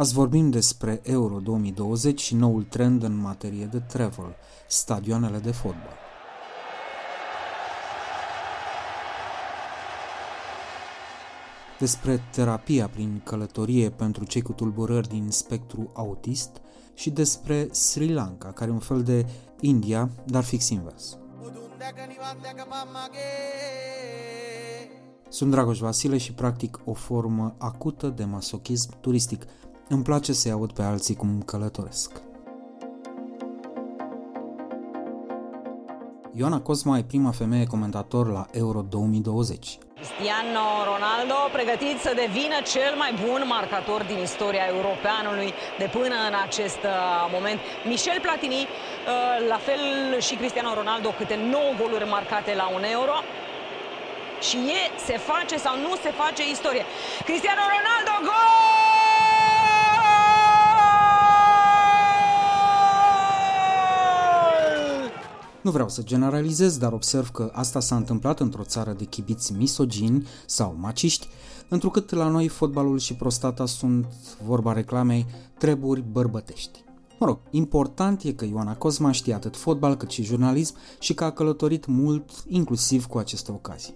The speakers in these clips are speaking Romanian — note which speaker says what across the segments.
Speaker 1: Azi vorbim despre Euro 2020 și noul trend în materie de travel, stadioanele de fotbal. Despre terapia prin călătorie pentru cei cu tulburări din spectru autist și despre Sri Lanka, care e un fel de India, dar fix invers. Sunt Dragoș Vasile și practic o formă acută de masochism turistic. Îmi place să-i aud pe alții cum călătoresc. Ioana Cosma e prima femeie comentator la Euro 2020.
Speaker 2: Cristiano Ronaldo pregătit să devină cel mai bun marcator din istoria europeanului de până în acest uh, moment. Michel Platini, uh, la fel și Cristiano Ronaldo, câte 9 goluri marcate la un euro. Și e, se face sau nu se face istorie. Cristiano Ronaldo, gol!
Speaker 1: Nu vreau să generalizez, dar observ că asta s-a întâmplat într-o țară de chibiți misogini sau maciști, întrucât la noi fotbalul și prostata sunt, vorba reclamei, treburi bărbătești. Mă rog, important e că Ioana Cosma știe atât fotbal cât și jurnalism și că a călătorit mult, inclusiv cu aceste ocazii.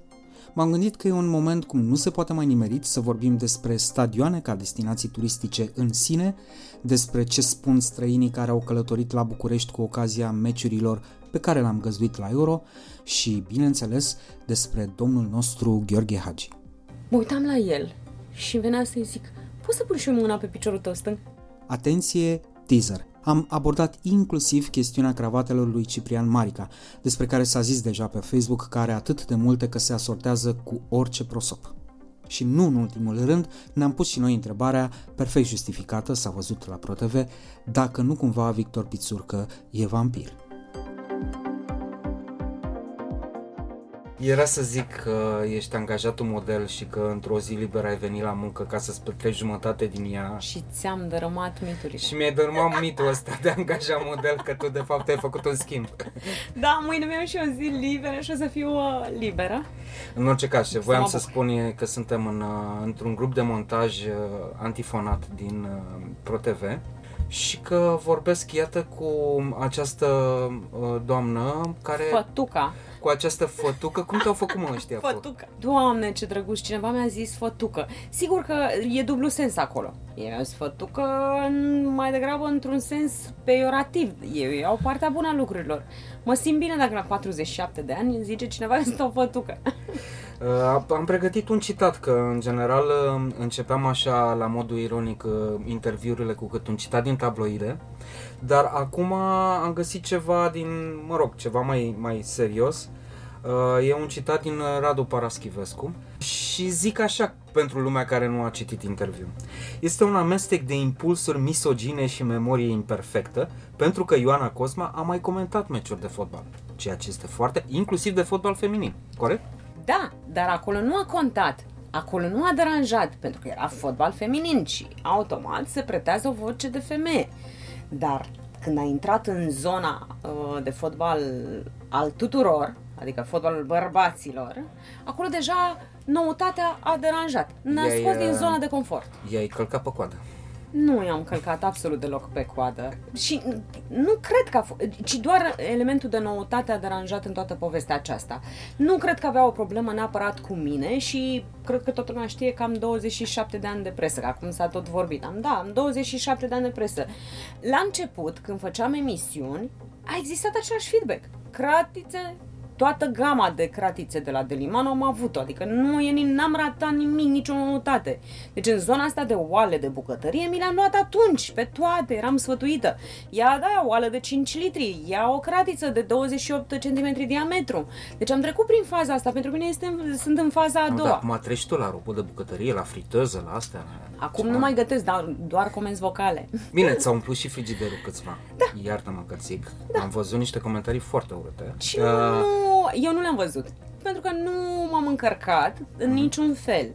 Speaker 1: M-am gândit că e un moment cum nu se poate mai nimerit să vorbim despre stadioane ca destinații turistice în sine, despre ce spun străinii care au călătorit la București cu ocazia meciurilor pe care l-am găzduit la Euro și, bineînțeles, despre domnul nostru Gheorghe Hagi.
Speaker 3: Mă uitam la el și venea să-i zic, poți să pun și mâna pe piciorul tău stâng?
Speaker 1: Atenție, teaser! Am abordat inclusiv chestiunea cravatelor lui Ciprian Marica, despre care s-a zis deja pe Facebook că are atât de multe că se asortează cu orice prosop. Și nu în ultimul rând, ne-am pus și noi întrebarea, perfect justificată, s-a văzut la ProTV, dacă nu cumva Victor Pițurcă e vampir. Era să zic că ești angajatul model și că într-o zi liberă ai venit la muncă ca să-ți petreci jumătate din ea.
Speaker 3: Și ți-am dărâmat miturile.
Speaker 1: Și mi-ai dărâmat mitul ăsta de angajat model că tu de fapt ai făcut un schimb.
Speaker 3: Da, mâine mi și o zi liberă și o să fiu uh, liberă.
Speaker 1: În orice caz, ce voiam să spun e că suntem în, uh, într-un grup de montaj uh, antifonat din uh, ProTV și că vorbesc, iată, cu această uh, doamnă care...
Speaker 3: Fătuca
Speaker 1: cu această fătucă. Cum te-au făcut mă ăștia?
Speaker 3: Fătucă. Doamne, ce drăguț, cineva mi-a zis fătucă. Sigur că e dublu sens acolo. E fătucă mai degrabă într-un sens peiorativ. Eu iau partea bună a lucrurilor. Mă simt bine dacă la 47 de ani îmi zice cineva că sunt o fătucă.
Speaker 1: Uh, am pregătit un citat, că în general uh, începeam așa la modul ironic uh, interviurile cu cât un citat din tabloide, dar acum am găsit ceva din, mă rog, ceva mai, mai serios. E un citat din Radu Paraschivescu și zic așa pentru lumea care nu a citit interviul. Este un amestec de impulsuri misogine și memorie imperfectă, pentru că Ioana Cosma a mai comentat meciuri de fotbal, ceea ce este foarte, inclusiv de fotbal feminin, corect?
Speaker 3: Da, dar acolo nu a contat. Acolo nu a deranjat, pentru că era fotbal feminin și automat se pretează o voce de femeie. Dar când a intrat în zona uh, de fotbal al tuturor, adică fotbalul bărbaților, acolo deja noutatea a deranjat. Ne-a scos din uh, zona de confort.
Speaker 1: I-ai călcat pe coadă.
Speaker 3: Nu i-am călcat absolut deloc pe coadă. Și nu cred că a fost, ci doar elementul de noutate a deranjat în toată povestea aceasta. Nu cred că avea o problemă neapărat cu mine și cred că toată lumea știe că am 27 de ani de presă, că acum s-a tot vorbit. Am, da, am 27 de ani de presă. La început, când făceam emisiuni, a existat același feedback. Cratițe, toată gama de cratițe de la Deliman am avut-o, adică nu e, n-am ratat nimic, nicio noutate. Deci în zona asta de oale de bucătărie mi le-am luat atunci, pe toate, eram sfătuită. Ia, da, o oală de 5 litri, ia o cratiță de 28 cm diametru. Deci am trecut prin faza asta, pentru mine este, sunt în faza a
Speaker 1: Nu,
Speaker 3: doua.
Speaker 1: dar acum treci tu la robot de bucătărie, la friteză, la astea.
Speaker 3: Acum nu mai gătesc, dar doar comenzi vocale.
Speaker 1: Bine, ți-au umplut și frigiderul câțiva. Da. Iartă-mă că zic. Da. Am văzut niște comentarii foarte urâte.
Speaker 3: Și
Speaker 1: Uh,
Speaker 3: nu, eu nu le-am văzut. Pentru că nu m-am încărcat în niciun fel.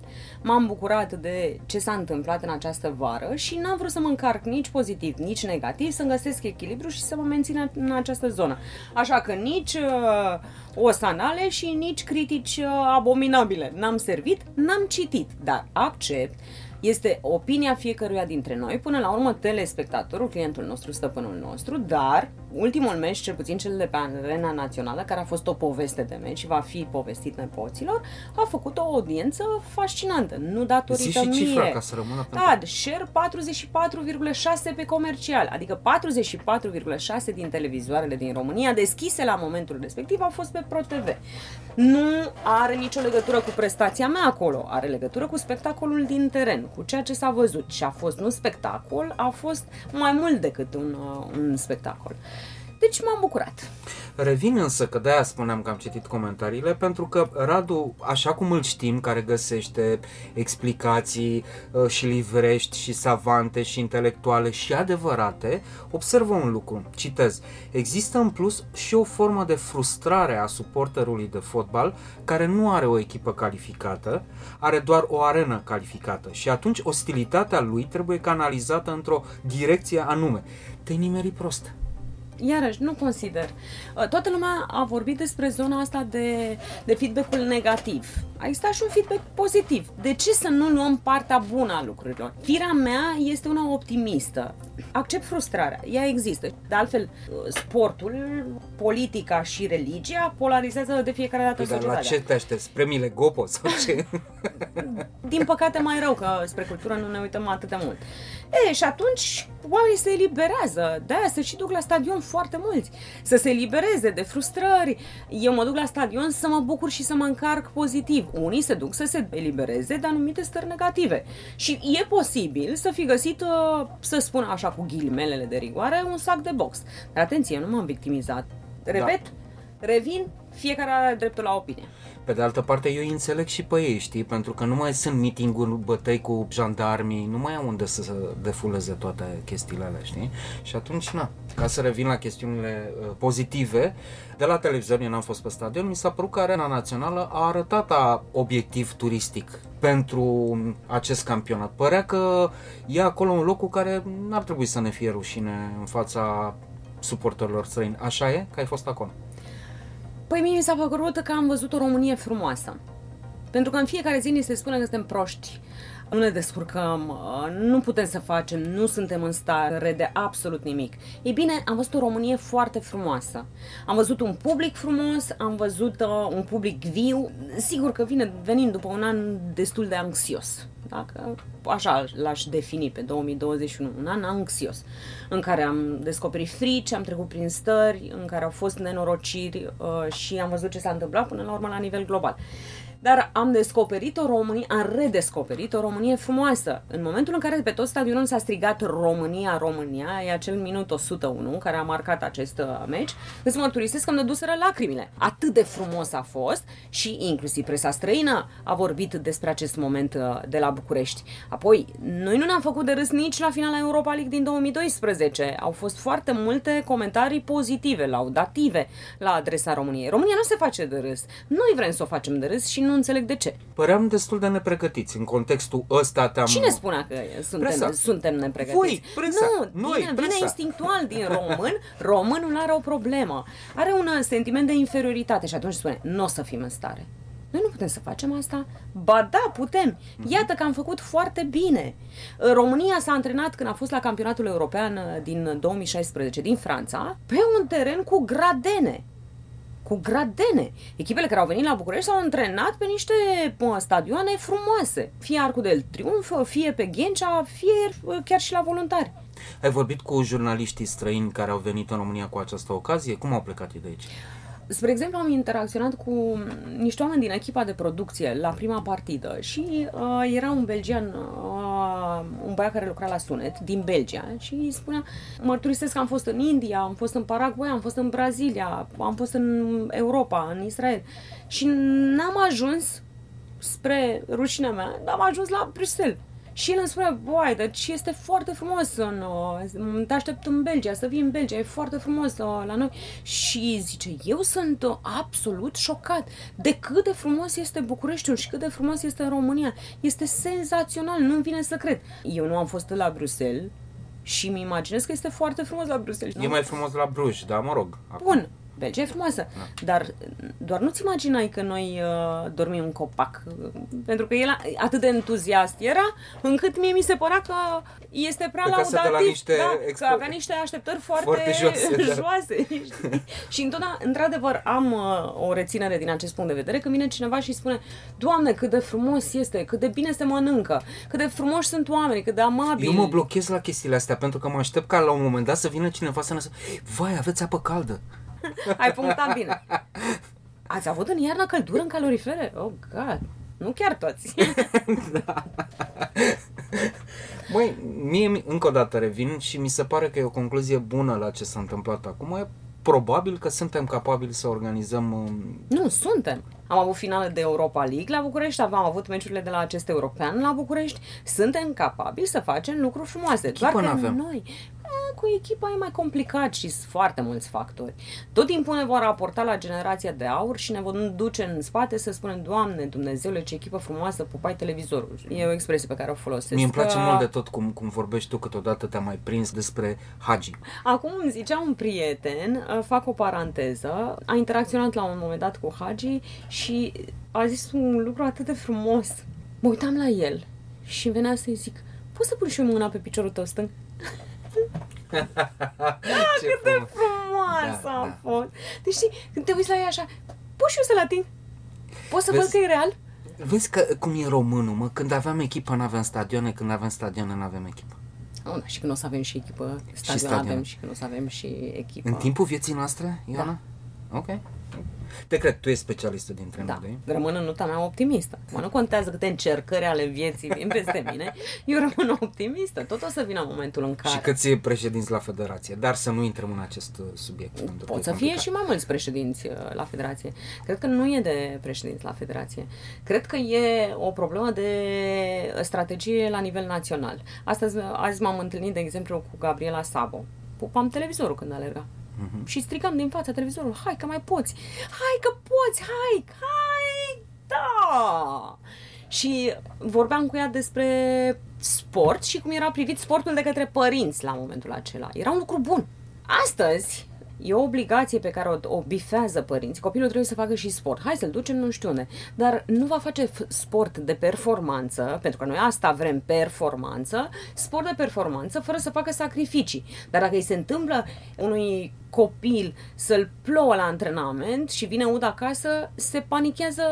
Speaker 3: M-am bucurat de ce s-a întâmplat în această vară și n-am vrut să mă încarc nici pozitiv, nici negativ, să găsesc echilibru și să mă mențin în această zonă. Așa că nici uh, osanale și nici critici uh, abominabile. N-am servit, n-am citit, dar accept este opinia fiecăruia dintre noi, până la urmă telespectatorul, clientul nostru, stăpânul nostru, dar ultimul meci, cel puțin cel de pe arena națională, care a fost o poveste de meci și va fi povestit nepoților, a făcut o audiență fascinantă, nu datorită
Speaker 1: Zi și cifra
Speaker 3: mie.
Speaker 1: ca să rămână pentru-
Speaker 3: Da, share 44,6 pe comercial, adică 44,6 din televizoarele din România deschise la momentul respectiv au fost pe ProTV. Nu are nicio legătură cu prestația mea acolo, are legătură cu spectacolul din teren, cu ceea ce s-a văzut și a fost nu spectacol, a fost mai mult decât un, uh, un spectacol. Deci m-am bucurat.
Speaker 1: Revin însă, că de-aia spuneam că am citit comentariile, pentru că Radu, așa cum îl știm, care găsește explicații uh, și livrești și savante și intelectuale și adevărate, observă un lucru, citez, există în plus și o formă de frustrare a suporterului de fotbal care nu are o echipă calificată, are doar o arenă calificată și atunci ostilitatea lui trebuie canalizată într-o direcție anume. Te-ai nimerit prost.
Speaker 3: Iarăși, nu consider. Uh, Toată lumea a vorbit despre zona asta de, de feedback-ul negativ. A existat și un feedback pozitiv. De ce să nu luăm partea bună a lucrurilor? Firea mea este una optimistă. Accept frustrarea. Ea există. De altfel, uh, sportul, politica și religia polarizează de fiecare dată
Speaker 1: Păi, dar la
Speaker 3: societatea.
Speaker 1: ce te aștepți? Premiile Gopo sau ce?
Speaker 3: Din păcate mai rău că spre cultură nu ne uităm atât de mult. E, și atunci oamenii se eliberează, de-aia se și duc la stadion foarte mulți, să se elibereze de frustrări. Eu mă duc la stadion să mă bucur și să mă încarc pozitiv. Unii se duc să se elibereze de anumite stări negative. Și e posibil să fi găsit, uh, să spun așa cu ghilimelele de rigoare, un sac de box. Dar atenție, nu m-am victimizat. Repet, revin, fiecare are dreptul la opinie.
Speaker 1: Pe de altă parte, eu îi înțeleg și pe ei, știi? Pentru că nu mai sunt meeting-uri, bătăi cu jandarmii, nu mai au unde să se defuleze toate chestiile alea, știi? Și atunci, na, ca să revin la chestiunile uh, pozitive, de la televizor, eu n-am fost pe stadion, mi s-a părut că Arena Națională a arătat a obiectiv turistic pentru acest campionat. Părea că e acolo un loc cu care n-ar trebui să ne fie rușine în fața suporterilor străini. Așa e? Că ai fost acolo.
Speaker 3: Păi mie mi s-a părut că am văzut o Românie frumoasă. Pentru că în fiecare zi ni se spune că suntem proști, nu ne descurcăm, uh, nu putem să facem, nu suntem în stare de absolut nimic. Ei bine, am văzut o Românie foarte frumoasă. Am văzut un public frumos, am văzut uh, un public viu, sigur că vine venind după un an destul de anxios. Dacă așa l-aș defini pe 2021, un an anxios, în care am descoperit frici, am trecut prin stări, în care au fost nenorociri uh, și am văzut ce s-a întâmplat până la urmă la nivel global. Dar am descoperit o Românie, am redescoperit o Românie frumoasă. În momentul în care pe tot stadionul s-a strigat România, România, e acel minut 101 care a marcat acest uh, meci, îți mărturisesc că îmi dăduseră lacrimile. Atât de frumos a fost și inclusiv presa străină a vorbit despre acest moment uh, de la București. Apoi, noi nu ne-am făcut de râs nici la finala Europa League din 2012. Au fost foarte multe comentarii pozitive, laudative la adresa României. România nu se face de râs. Noi vrem să o facem de râs și nu înțeleg de ce.
Speaker 1: Păream destul de nepregătiți în contextul ăsta te-am...
Speaker 3: Cine spunea că suntem,
Speaker 1: Presa.
Speaker 3: suntem nepregătiți?
Speaker 1: Voi, presa.
Speaker 3: Nu,
Speaker 1: Noi,
Speaker 3: vine, vine
Speaker 1: presa.
Speaker 3: instinctual din român. Românul are o problemă. Are un uh, sentiment de inferioritate și atunci spune, nu o să fim în stare. Noi nu putem să facem asta? Ba da, putem. Iată că am făcut foarte bine. Uh, România s-a antrenat când a fost la campionatul european uh, din 2016 din Franța pe un teren cu gradene cu gradene. Echipele care au venit la București s-au antrenat pe niște mă, stadioane frumoase. Fie Arcul del Triunf, fie pe Ghencea, fie uh, chiar și la voluntari.
Speaker 1: Ai vorbit cu jurnaliștii străini care au venit în România cu această ocazie? Cum au plecat ei de aici?
Speaker 3: Spre exemplu, am interacționat cu niște oameni din echipa de producție la prima partidă și uh, era un belgian, uh, un băiat care lucra la sunet din Belgia și îi spunea, mărturisesc că am fost în India, am fost în Paraguay, am fost în Brazilia, am fost în Europa, în Israel și n-am ajuns spre rușinea mea, am ajuns la Bruxelles. Și el îmi spune, boai, deci este foarte frumos, în, uh, te aștept în Belgia, să vii în Belgia, e foarte frumos uh, la noi. Și zice, eu sunt uh, absolut șocat de cât de frumos este Bucureștiul și cât de frumos este România. Este senzațional, nu-mi vine să cred. Eu nu am fost la Bruxelles, și mi imaginez că este foarte frumos la Bruxelles.
Speaker 4: E mai frumos la Bruj, da, mă rog.
Speaker 3: Acum. Bun, Belgia e frumoasă, da. dar doar nu-ți imaginai că noi uh, dormim în copac. Pentru că el atât de entuziast era, încât mie mi se părea că este prea
Speaker 4: că
Speaker 3: laudativ.
Speaker 4: La niște
Speaker 3: da,
Speaker 4: expo-
Speaker 3: că avea niște așteptări foarte,
Speaker 4: foarte joase. Da.
Speaker 3: joase și întotdeauna, într-adevăr, am uh, o reținere din acest punct de vedere. Când vine cineva și spune, Doamne, cât de frumos este, cât de bine se mănâncă, cât de frumoși sunt oamenii, cât de amabili.
Speaker 4: Eu mă blochez la chestiile astea pentru că mă aștept ca la un moment dat să vină cineva să ne spune, vai, aveți apă caldă.
Speaker 3: Ai punctat bine. Ați avut în iarnă căldură în calorifere? Oh, God. Nu chiar toți. da.
Speaker 4: Măi, mie încă o dată revin și mi se pare că e o concluzie bună la ce s-a întâmplat acum. E probabil că suntem capabili să organizăm... Um,
Speaker 3: nu, suntem. Am avut finale de Europa League la București, am avut meciurile de la acest european la București. Suntem capabili să facem lucruri frumoase.
Speaker 4: Echipă
Speaker 3: Doar că
Speaker 4: n-avem.
Speaker 3: noi cu echipa e mai complicat și sunt foarte mulți factori. Tot timpul ne vor raporta la generația de aur și ne vom duce în spate să spunem, Doamne, Dumnezeule, ce echipă frumoasă, pupai televizorul. E o expresie pe care o folosesc.
Speaker 4: Mie îmi place
Speaker 3: că...
Speaker 4: mult de tot cum, cum vorbești tu, câteodată te-am mai prins despre Hagi.
Speaker 3: Acum îmi zicea un prieten, fac o paranteză, a interacționat la un moment dat cu Hagi și a zis un lucru atât de frumos. Mă uitam la el și venea să-i zic, poți să pun și eu mâna pe piciorul tău stâng?
Speaker 4: Ce
Speaker 3: Cât de frumoasă
Speaker 4: Da,
Speaker 3: a
Speaker 4: da.
Speaker 3: fost. Deci știi, când te uiți la ea așa, poți și eu să-l ating? Poți să
Speaker 4: Vezi?
Speaker 3: văd că e real?
Speaker 4: Vezi că cum e românul, mă? Când aveam echipă, n-aveam stadioane, când aveam stadioane, n-aveam echipă.
Speaker 3: Oh, da, și când o să avem și echipă, stadion
Speaker 4: stadion.
Speaker 3: avem și când o să avem și echipă.
Speaker 4: În timpul vieții noastre, Ioana? Ok. Te cred, tu ești specialistul dintre
Speaker 3: Da,
Speaker 4: noi,
Speaker 3: rămân în nota mea optimistă. Mă, nu contează câte încercări ale vieții vin peste mine, eu rămân optimistă. Tot o să vină momentul în care...
Speaker 4: Și câți președinți la federație, dar să nu intrăm în acest uh, subiect. pentru că
Speaker 3: Pot
Speaker 4: e
Speaker 3: să fie
Speaker 4: complicat.
Speaker 3: și mai mulți președinți uh, la federație. Cred că nu e de președinți la federație. Cred că e o problemă de strategie la nivel național. Astăzi, azi m-am întâlnit, de exemplu, cu Gabriela Sabo. Pupam televizorul când alerga.
Speaker 4: Mhm.
Speaker 3: Și strigam din fața televizorului, hai că mai poți, hai că poți, hai, hai, da! Și vorbeam cu ea despre sport și cum era privit sportul de către părinți la momentul acela. Era un lucru bun. Astăzi, E o obligație pe care o, o bifează părinții. Copilul trebuie să facă și sport. Hai să-l ducem nu știu unde. Dar nu va face f- sport de performanță, pentru că noi asta vrem, performanță, sport de performanță fără să facă sacrificii. Dar dacă îi se întâmplă unui copil să-l plouă la antrenament și vine ud acasă, se panichează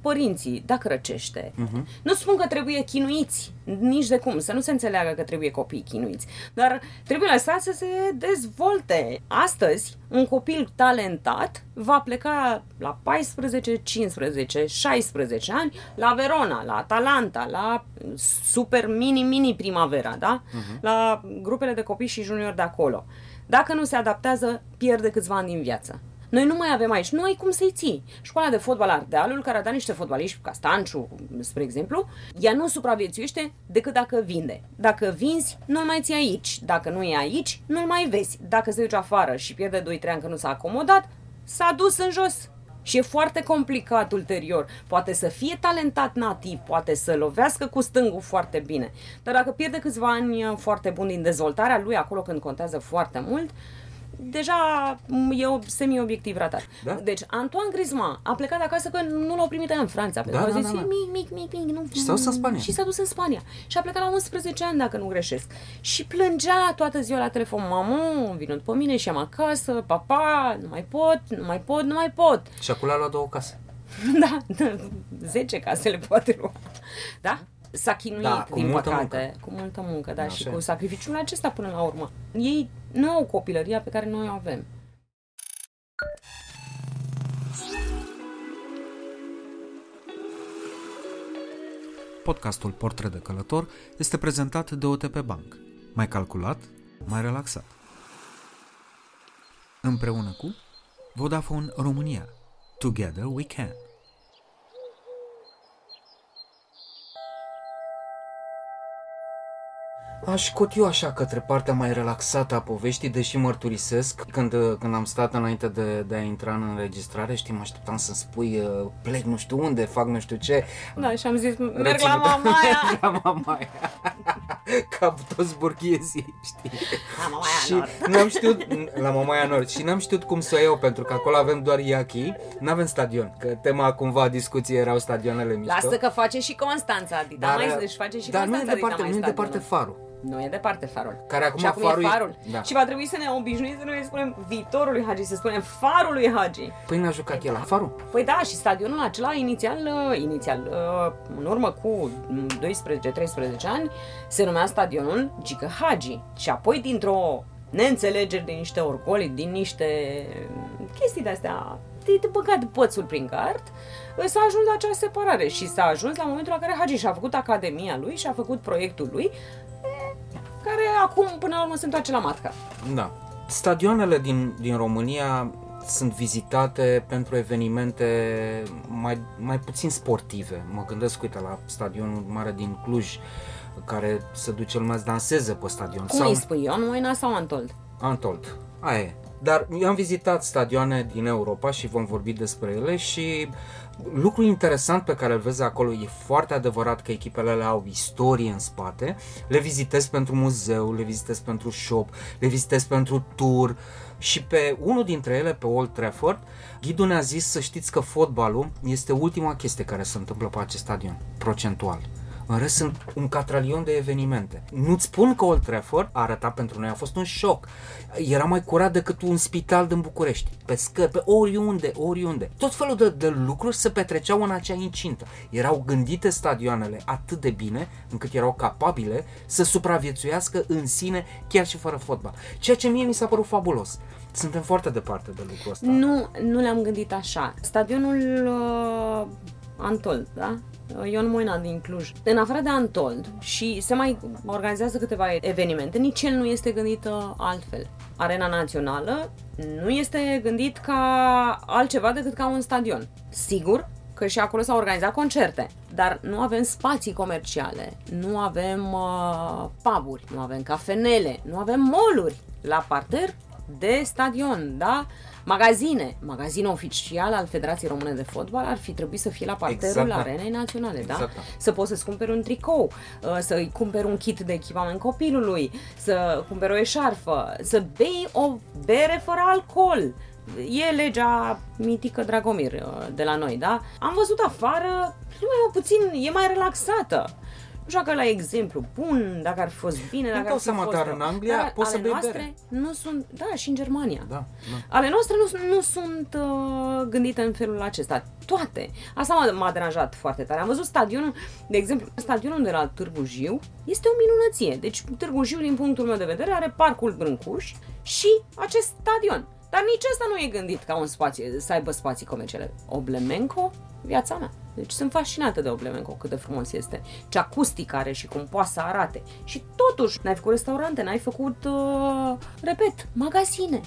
Speaker 3: părinții, dacă răcește. Uh-huh. Nu spun că trebuie chinuiți, nici de cum, să nu se înțeleagă că trebuie copii chinuiți, dar trebuie lăsat să se dezvolte. Astăzi, un copil talentat va pleca la 14, 15, 16 ani la Verona, la Atalanta, la super mini-mini primavera, da? Uh-huh. La grupele de copii și juniori de acolo. Dacă nu se adaptează, pierde câțiva ani din viață. Noi nu mai avem aici, nu ai cum să-i ții. Școala de fotbal Ardealul, care a dat niște fotbaliști, ca Stanciu, spre exemplu, ea nu supraviețuiește decât dacă vinde. Dacă vinzi, nu-l mai ții aici. Dacă nu e aici, nu-l mai vezi. Dacă se duce afară și pierde 2-3 ani că nu s-a acomodat, s-a dus în jos. Și e foarte complicat ulterior. Poate să fie talentat nativ, poate să lovească cu stângul foarte bine. Dar dacă pierde câțiva ani foarte buni din dezvoltarea lui, acolo când contează foarte mult, deja e semi-obiectiv ratat.
Speaker 4: Da?
Speaker 3: Deci, Antoine Griezmann a plecat acasă că nu l-au primit aia în Franța. Pentru
Speaker 4: Da,
Speaker 3: că au
Speaker 4: da,
Speaker 3: zis,
Speaker 4: da, da.
Speaker 3: mic, mic, mic, mic. Nu,
Speaker 4: Și s-a dus în Spania.
Speaker 3: Și s-a dus în Spania. Și a plecat la 11 ani, dacă nu greșesc. Și plângea toată ziua la telefon, mamă, vină după mine și am acasă, papa, nu mai pot, nu mai pot, nu mai pot.
Speaker 4: Și acolo a luat două case.
Speaker 3: Da, 10 case le poate lua. Da? s-a chinuit,
Speaker 4: da, cu
Speaker 3: din
Speaker 4: multă
Speaker 3: păcate,
Speaker 4: muncă.
Speaker 3: cu multă muncă, da,
Speaker 4: da
Speaker 3: și
Speaker 4: așa.
Speaker 3: cu sacrificiul acesta până la urmă. Ei nu au copilăria pe care noi o avem.
Speaker 5: Podcastul Portret de Călător este prezentat de OTP Bank. Mai calculat, mai relaxat. Împreună cu Vodafone România. Together we can.
Speaker 1: Aș cot eu așa către partea mai relaxată a poveștii, deși mărturisesc, când, când am stat înainte de, de a intra în înregistrare, știi, mă așteptam să-mi spui uh, plec nu știu unde, fac nu știu ce.
Speaker 3: Da, și am zis, merg
Speaker 1: Reținut-
Speaker 3: la Mamaia.
Speaker 1: la Mamaia. Ca toți burghezii, știi?
Speaker 3: La Mamaia
Speaker 1: și
Speaker 3: Nord.
Speaker 1: n-am știut, la Mamaia Nord, și n-am știut cum să o iau, pentru că acolo avem doar iachi, n-avem stadion, că tema cumva discuției erau stadionele mișto.
Speaker 3: Lasă că face și Constanța, Dita,
Speaker 1: Dar,
Speaker 3: mai își face și
Speaker 1: dar nu e
Speaker 3: Constanța,
Speaker 1: departe,
Speaker 3: Dita,
Speaker 1: nu e
Speaker 3: mai
Speaker 1: departe
Speaker 3: stadionul.
Speaker 1: farul.
Speaker 3: Nu e departe farul.
Speaker 1: Care acum
Speaker 3: și acum
Speaker 1: farul
Speaker 3: e
Speaker 1: e-
Speaker 3: farul.
Speaker 1: da.
Speaker 3: Și va trebui să ne obișnuim să nu îi spunem viitorului Hagi, să spunem farul lui Hagi.
Speaker 1: Păi n-a jucat el la farul.
Speaker 3: Păi da, și stadionul acela inițial, uh, inițial uh, în urmă cu 12-13 ani, se numea stadionul Gică Hagi. Și apoi dintr-o neînțelegeri, din niște orgoli, din niște chestii de-astea, de, de băgat pățul prin gard, uh, s-a ajuns la acea separare și s-a ajuns la momentul la care Hagi și-a făcut academia lui și-a făcut proiectul lui, e, care acum până la urmă se întoarce la matca.
Speaker 1: Da. Stadioanele din, din România sunt vizitate pentru evenimente mai, mai puțin sportive. Mă gândesc, uite, la stadionul mare din Cluj, care se duce lumea să danseze pe stadion.
Speaker 3: Cum îi spui, Ion Moina sau Antold?
Speaker 1: Antold. Aia e. Dar eu am vizitat stadioane din Europa și vom vorbi despre ele și lucrul interesant pe care îl vezi acolo e foarte adevărat că echipele alea au istorie în spate. Le vizitez pentru muzeu, le vizitez pentru shop, le vizitez pentru tour și pe unul dintre ele, pe Old Trafford, ghidul ne-a zis să știți că fotbalul este ultima chestie care se întâmplă pe acest stadion, procentual. În rest sunt un catralion de evenimente. Nu-ți spun că Old Trafford a arătat pentru noi, a fost un șoc. Era mai curat decât un spital din București. Pe scări, pe oriunde, oriunde. Tot felul de, de lucruri se petreceau în acea incintă. Erau gândite stadioanele atât de bine încât erau capabile să supraviețuiască în sine chiar și fără fotbal. Ceea ce mie mi s-a părut fabulos. Suntem foarte departe de lucrul ăsta.
Speaker 3: Nu, nu le-am gândit așa. Stadionul uh, Antold, da? Ion Moina din Cluj. În afară de Antold și se mai organizează câteva evenimente, nici el nu este gândit uh, altfel. Arena Națională nu este gândit ca altceva decât ca un stadion. Sigur că și acolo s-au organizat concerte, dar nu avem spații comerciale, nu avem uh, puburi, nu avem cafenele, nu avem moluri la parter de stadion, da? Magazine. Magazinul oficial al Federației Române de Fotbal ar fi trebuit să fie la parterul
Speaker 1: Exact, da.
Speaker 3: Arenei Naționale, da?
Speaker 1: Exact, da.
Speaker 3: Să poți să-ți cumperi un tricou, uh, să-i cumperi un kit de echipament copilului, să cumperi o eșarfă, să bei o bere fără alcool. E legea mitică Dragomir uh, de la noi, da? Am văzut afară, lumea e puțin, e mai relaxată. Nu știu dacă la exemplu bun, dacă ar fi fost bine, dacă
Speaker 1: dau
Speaker 3: ar fi
Speaker 1: seama,
Speaker 3: fost
Speaker 1: dar
Speaker 3: rău.
Speaker 1: în Anglia
Speaker 3: Dar
Speaker 1: poți să
Speaker 3: ale
Speaker 1: bei
Speaker 3: noastre
Speaker 1: bere.
Speaker 3: nu sunt, da, și în Germania.
Speaker 1: Da, da.
Speaker 3: Ale noastre nu, nu sunt uh, gândite în felul acesta. Toate. Asta m-a, m-a deranjat foarte tare. Am văzut stadionul, de exemplu, stadionul de la Târgu Jiu este o minunăție. Deci Târgu Jiu, din punctul meu de vedere, are parcul Brâncuș și acest stadion. Dar nici ăsta nu e gândit ca un spațiu, să aibă spații comerciale. Oblemenco, viața mea. Deci sunt fascinată de Oblemenco, cât de frumos este. Ce acustic are și cum poate să arate. Și totuși, n-ai făcut restaurante, n-ai făcut, uh, repet, magazine.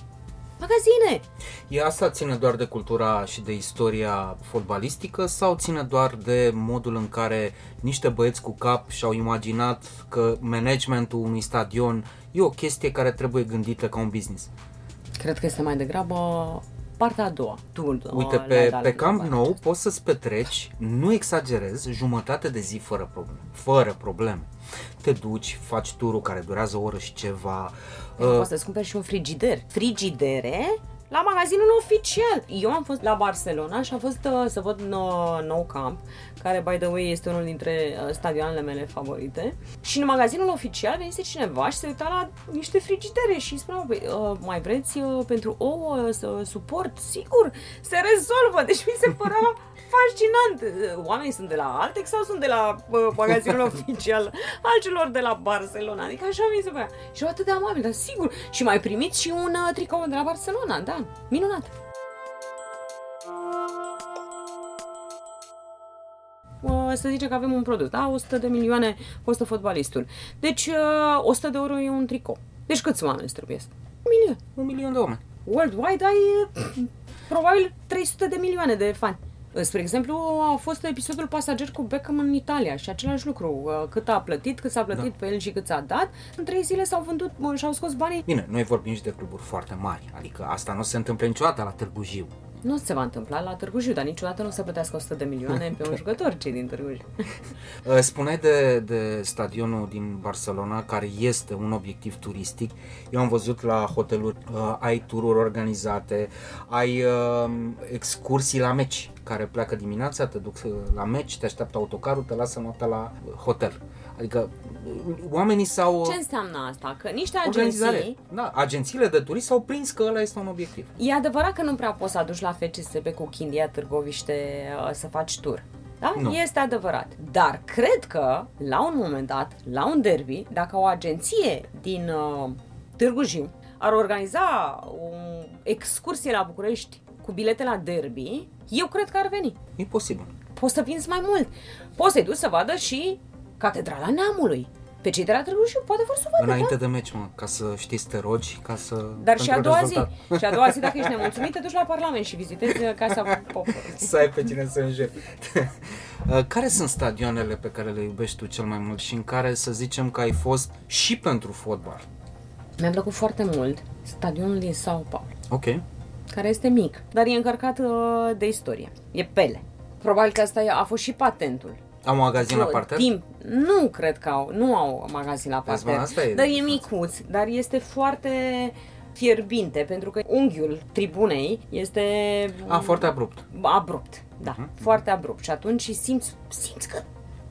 Speaker 3: Magazine!
Speaker 1: E asta ține doar de cultura și de istoria fotbalistică sau ține doar de modul în care niște băieți cu cap și-au imaginat că managementul unui stadion e o chestie care trebuie gândită ca un business?
Speaker 3: Cred că este mai degrabă partea a doua. Tu,
Speaker 1: Uite,
Speaker 3: uh,
Speaker 1: pe,
Speaker 3: le-ai dat
Speaker 1: pe
Speaker 3: la
Speaker 1: Camp
Speaker 3: întrebarea
Speaker 1: Nou
Speaker 3: aceasta.
Speaker 1: poți să-ți petreci, nu exagerez, jumătate de zi fără probleme. Fără probleme. Te duci, faci turul care durează o oră și ceva.
Speaker 3: Uh,
Speaker 1: Uh,
Speaker 3: Poți să-ți cumperi și un frigider. Frigidere la magazinul oficial. Eu am fost la Barcelona și am fost uh, să văd nou, nou camp, care, by the way, este unul dintre uh, stadioanele mele favorite. Și în magazinul oficial venise cineva și se uita la niște frigidere și îi spunea, "Păi, uh, mai vreți uh, pentru ouă să suport? Sigur, se rezolvă. Deci mi se părea fascinant. Oamenii sunt de la Altex sau sunt de la uh, magazinul oficial al celor de la Barcelona? Adică așa mi se părea. Și erau atât de amabil, dar sigur. Și mai primit și un uh, tricou de la Barcelona, da, minunat. Uh, să zicem că avem un produs, da? 100 de milioane costă fotbalistul. Deci uh, 100 de euro e un tricou. Deci câți oameni îți trebuie? Un milion.
Speaker 1: Un milion de oameni.
Speaker 3: Worldwide ai uh, probabil 300 de milioane de fani. Spre exemplu, a fost episodul pasager cu Beckham în Italia și același lucru. Uh, Cât a plătit, cât s-a plătit da. pe el și cât s-a dat. În trei zile s-au vândut mă, și-au scos banii.
Speaker 1: Bine, noi vorbim și de cluburi foarte mari, adică asta nu se întâmplă niciodată la Târgu Jiu.
Speaker 3: Nu se va întâmpla la Târgu Jiu, dar niciodată nu o să plătească 100 de milioane pe un jucător cei din Târgu Jiu.
Speaker 1: Uh, Spuneai de, de stadionul din Barcelona, care este un obiectiv turistic. Eu am văzut la hoteluri, uh, ai tururi organizate, ai uh, excursii la meci, care pleacă dimineața, te duc uh, la meci, te așteaptă autocarul, te lasă noaptea la hotel. Adică uh, oamenii s-au...
Speaker 3: Ce înseamnă asta? Că niște
Speaker 1: Organizare.
Speaker 3: agenții...
Speaker 1: Da, agențiile de turism s-au prins că ăla este un obiectiv.
Speaker 3: E adevărat că nu prea poți să aduci la FCSB cu Chindia Târgoviște uh, să faci tur. Da?
Speaker 1: Nu.
Speaker 3: Este adevărat. Dar cred că, la un moment dat, la un derby, dacă o agenție din uh, Târgu Jiu ar organiza o excursie la București cu bilete la derby, eu cred că ar veni.
Speaker 1: E posibil.
Speaker 3: Poți să vinzi mai mult. Poți să-i duci să vadă și Catedrala Neamului. Pe cei de la Târgu Jiu poate vor să o vadă,
Speaker 1: Înainte
Speaker 3: da?
Speaker 1: de meci, mă, ca să știi să te rogi, ca să...
Speaker 3: Dar și a
Speaker 1: pentru
Speaker 3: doua
Speaker 1: rezultat.
Speaker 3: zi. Și a doua zi, dacă ești nemulțumit, te duci la Parlament și vizitezi uh, Casa Poporului.
Speaker 1: să ai pe cine să înjuri. Uh, care sunt stadioanele pe care le iubești tu cel mai mult și în care să zicem că ai fost și pentru fotbal?
Speaker 3: Mi-a plăcut foarte mult stadionul din Sao Paulo,
Speaker 1: Ok.
Speaker 3: care este mic, dar e încărcat uh, de istorie. E pele. Probabil că asta e- a fost și patentul.
Speaker 1: Am un magazin la parter?
Speaker 3: Timp. Nu cred că au, nu au magazin la
Speaker 1: Vezi, mă,
Speaker 3: parter.
Speaker 1: asta e
Speaker 3: dar e
Speaker 1: diferența.
Speaker 3: micuț, dar este foarte fierbinte, pentru că unghiul tribunei este
Speaker 1: A, foarte abrupt.
Speaker 3: abrupt, da,
Speaker 1: Mhm.
Speaker 3: foarte abrupt. Și atunci simți, simți că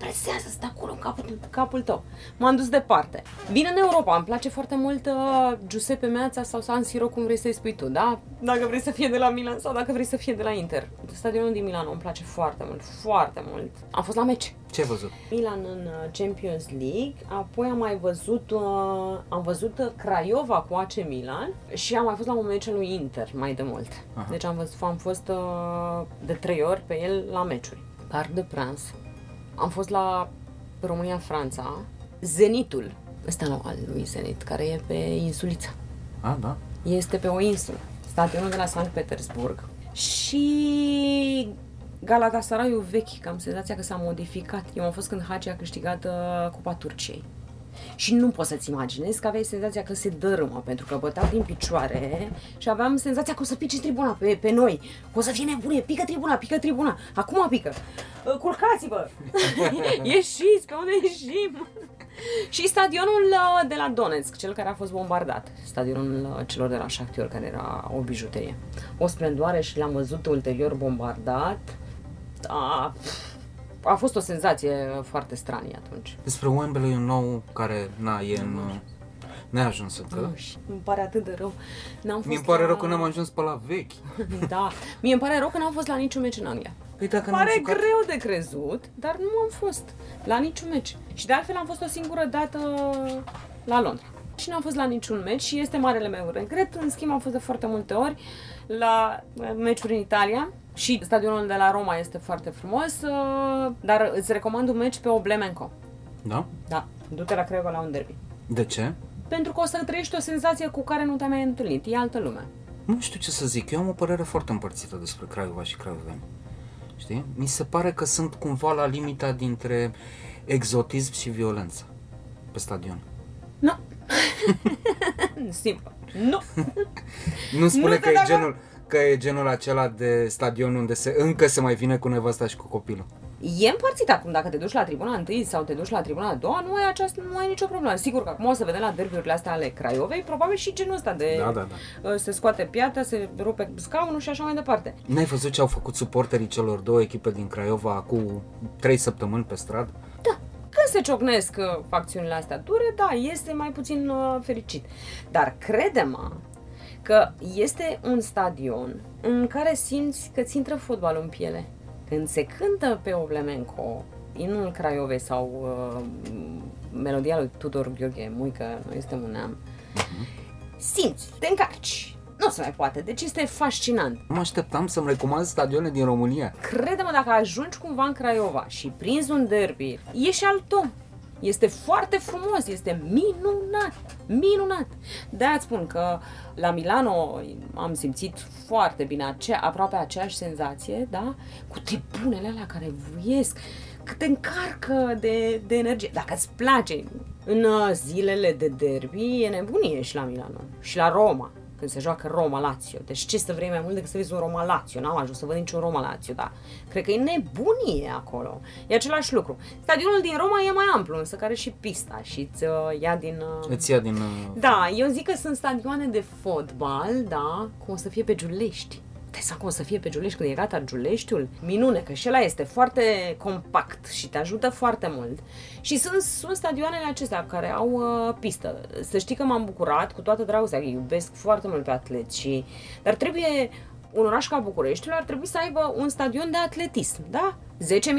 Speaker 3: presează să acolo în capul, capul tău. M-am dus departe. Vin în Europa, îmi place foarte mult uh, Giuseppe Meazza sau San Siro, cum vrei să-i spui tu, da? Dacă vrei să fie de la Milan sau dacă vrei să fie de la Inter. Stadionul din Milano îmi place foarte mult, foarte mult. Am fost la meci.
Speaker 1: Ce ai văzut?
Speaker 3: Milan în uh, Champions League, apoi am mai văzut, uh, am văzut uh, Craiova cu AC Milan și am mai fost la un meci al lui Inter mai de mult.
Speaker 1: Aha.
Speaker 3: Deci am, văzut, am fost uh, de trei ori pe el la meciuri. Parc de Prans. Am fost la România-Franța. Zenitul. Ăsta al lui Zenit, care e pe insulița.
Speaker 1: A, da.
Speaker 3: Este pe o insulă. Stadionul de la Sankt Petersburg. Și Galatasarayul vechi, că am senzația că s-a modificat. Eu am fost când Hagi a câștigat uh, Cupa Turciei. Și nu poți să-ți imaginezi că aveai senzația că se dărâmă, pentru că băteau din picioare și aveam senzația că o să pice tribuna pe, pe noi. Că o să fie nebunie, pică tribuna, pică tribuna. Acum pică. Uh, Culcați-vă! Ieșiți, pe unde ieșim? și stadionul uh, de la Donetsk, cel care a fost bombardat. Stadionul uh, celor de la Shakhtar, care era o bijuterie. O splendoare și l-am văzut ulterior bombardat. A, a fost o senzație foarte stranie atunci.
Speaker 1: Despre Wembley un nou care, na, e în... uh, Neajuns încă.
Speaker 3: Nu, și îmi pare atât de rău. N-am fost
Speaker 1: Mi îmi pare
Speaker 3: la...
Speaker 1: rău că n-am ajuns pe la vechi.
Speaker 3: Da, mie îmi pare rău că n-am fost la niciun meci în Anglia.
Speaker 1: Păi dacă n-am
Speaker 3: Pare
Speaker 1: jucat...
Speaker 3: greu de crezut, dar nu am fost la niciun meci. Și de altfel am fost o singură dată la Londra. Și n-am fost la niciun meci și este marele meu regret. În schimb am fost de foarte multe ori la uh, meciuri în Italia și stadionul de la Roma este foarte frumos, uh, dar îți recomand un meci pe Oblemenco.
Speaker 1: Da?
Speaker 3: Da, du-te la Craiova la un derby.
Speaker 1: De ce?
Speaker 3: Pentru că o să trăiești o senzație cu care nu te-ai mai întâlnit. E altă lume.
Speaker 1: Nu știu ce să zic. Eu am o părere foarte împărțită despre Craiova și Craioveni. Știi? Mi se pare că sunt cumva la limita dintre exotism și violență pe stadion.
Speaker 3: Nu. Simplu. Nu.
Speaker 1: Nu spune
Speaker 3: Nu
Speaker 1: că e,
Speaker 3: te
Speaker 1: genul, că e genul acela de stadion unde se, încă se mai vine cu nevasta și cu copilul.
Speaker 3: E împărțit acum, dacă te duci la tribuna întâi sau te duci la tribuna a doua, nu ai, această, nu ai nicio problemă. Sigur că acum o să vedem la derbiurile astea ale Craiovei, probabil și genul ăsta de
Speaker 1: Da, da,
Speaker 3: uh, se scoate piatra, se rupe scaunul și așa mai departe.
Speaker 1: N-ai văzut ce au făcut suporterii celor două echipe din Craiova cu trei săptămâni pe stradă?
Speaker 3: Da, când se ciocnesc uh, facțiunile astea dure, da, este mai puțin uh, fericit. Dar crede-mă că este un stadion în care simți că ți intră fotbalul în piele. Când se cântă pe Oblemenco, inul Craiovei sau uh, melodia lui Tudor Gheorghe, Muică, noi suntem un neam, simți, te încarci. Nu se mai poate. Deci este fascinant.
Speaker 1: Nu mă așteptam să-mi recomand stadioane din România.
Speaker 3: Crede-mă, dacă ajungi cumva în Craiova și prinzi un derby, e și al tău. Este foarte frumos, este minunat, minunat. de aia spun că la Milano am simțit foarte bine, acea, aproape aceeași senzație, da? Cu tribunele alea care vuiesc, cât te încarcă de, de energie. Dacă îți place, în uh, zilele de derby e nebunie și la Milano și la Roma când se joacă Roma-Lazio. Deci ce să vrei mai mult decât să vezi un Roma-Lazio? N-am ajuns să văd niciun Roma-Lazio, da. Cred că e nebunie acolo. E același lucru. Stadionul din Roma e mai amplu, însă care și pista și îți uh, ia din... Uh...
Speaker 1: Îți ia din... Uh...
Speaker 3: Da, eu zic că sunt stadioane de fotbal, da, cum o să fie pe Giulești dai seama cum o să fie pe Giulești când e gata Giuleștiul? Minune, că și ăla este foarte compact și te ajută foarte mult. Și sunt, sunt stadioanele acestea care au uh, pistă. Să știi că m-am bucurat cu toată dragostea, că iubesc foarte mult pe atleți și... Dar trebuie un oraș ca Bucureștiul ar trebui să aibă un stadion de atletism, da?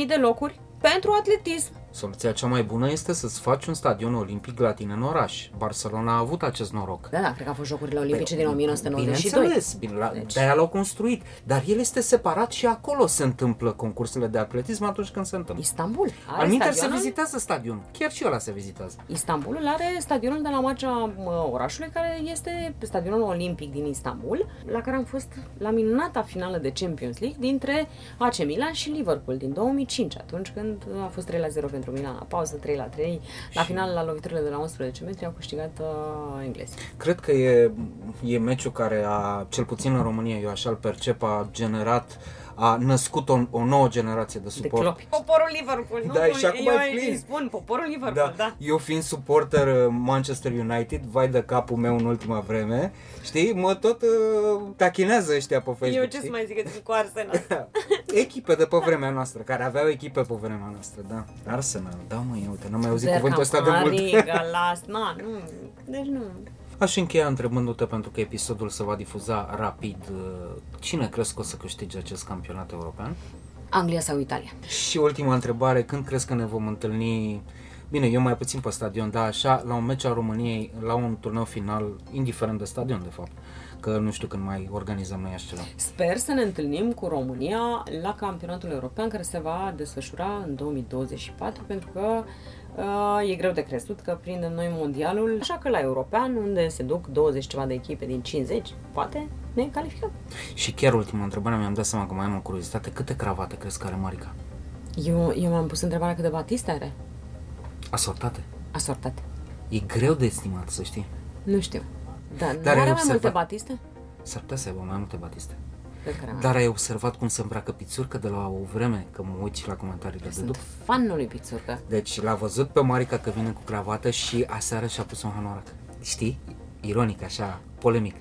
Speaker 3: 10.000 de locuri pentru atletism.
Speaker 1: Soluția cea mai bună este să-ți faci un stadion olimpic la tine în oraș. Barcelona a avut acest noroc.
Speaker 3: Da, da, cred că a fost Jocurile Olimpice din 1992.
Speaker 1: Bineînțeles, bine, la, deci... de-aia l-au construit. Dar el este separat și acolo se întâmplă concursurile de atletism atunci când se întâmplă.
Speaker 3: Istanbul.
Speaker 1: Are Alminter stadionul... se vizitează stadionul. Chiar și ăla se vizitează.
Speaker 3: Istanbulul are stadionul de la marginea orașului, care este stadionul olimpic din Istanbul, la care am fost la minunata finală de Champions League dintre AC Milan și Liverpool din 2005, atunci când a fost 3 la 0 pentru Milan, la pauză 3 la 3, și... la final la loviturile de la 11 metri au câștigat uh, englezii.
Speaker 1: Cred că e, e meciul care a, cel puțin în România, eu așa-l percep, a generat a născut o, o nouă generație de suport.
Speaker 3: De poporul Liverpool, nu?
Speaker 1: Da, și acum
Speaker 3: eu îi spun, poporul Liverpool, da. da.
Speaker 1: Eu fiind suporter uh, Manchester United, vai de capul meu în ultima vreme, știi, mă tot uh, tachinează ăștia pe Facebook,
Speaker 3: Eu ce să mai zic, că cu Arsenal.
Speaker 1: echipe de pe vremea noastră, care aveau echipe pe vremea noastră, da. Arsenal, da mă, uite, n-am mai auzit cuvântul ăsta de mult.
Speaker 3: Galas, na, nu, deci nu.
Speaker 1: Aș încheia întrebându-te, pentru că episodul se va difuza rapid, uh, cine crezi că o să câștige acest campionat european?
Speaker 3: Anglia sau Italia.
Speaker 1: Și ultima întrebare, când crezi că ne vom întâlni Bine, eu mai puțin pe stadion, dar așa, la un meci al României, la un turneu final, indiferent de stadion, de fapt, că nu știu când mai organizăm noi așa ceva.
Speaker 3: Sper să ne întâlnim cu România la campionatul european care se va desfășura în 2024, pentru că Uh, e greu de crezut că prindem noi mondialul, așa că la european, unde se duc 20 ceva de echipe din 50, poate ne calificăm.
Speaker 1: Și chiar ultima întrebare, mi-am dat seama că mai am o curiozitate. Câte cravate crezi că are Marica?
Speaker 3: Eu, eu m-am pus întrebarea câte batiste are.
Speaker 1: Asortate?
Speaker 3: Asortate.
Speaker 1: E greu de estimat, să știi.
Speaker 3: Nu știu. Dar, Dar nu are mai multe batiste?
Speaker 1: S-ar putea să aibă mai multe batiste. Dar ai observat cum se îmbracă Pițurcă de la o vreme, că mă uit și la comentariile
Speaker 3: de
Speaker 1: după.
Speaker 3: fanul lui Pițurcă.
Speaker 1: Deci l-a văzut pe Marica că vine cu cravată și aseară și-a pus un hanorac. Știi? Ironic, așa, polemic.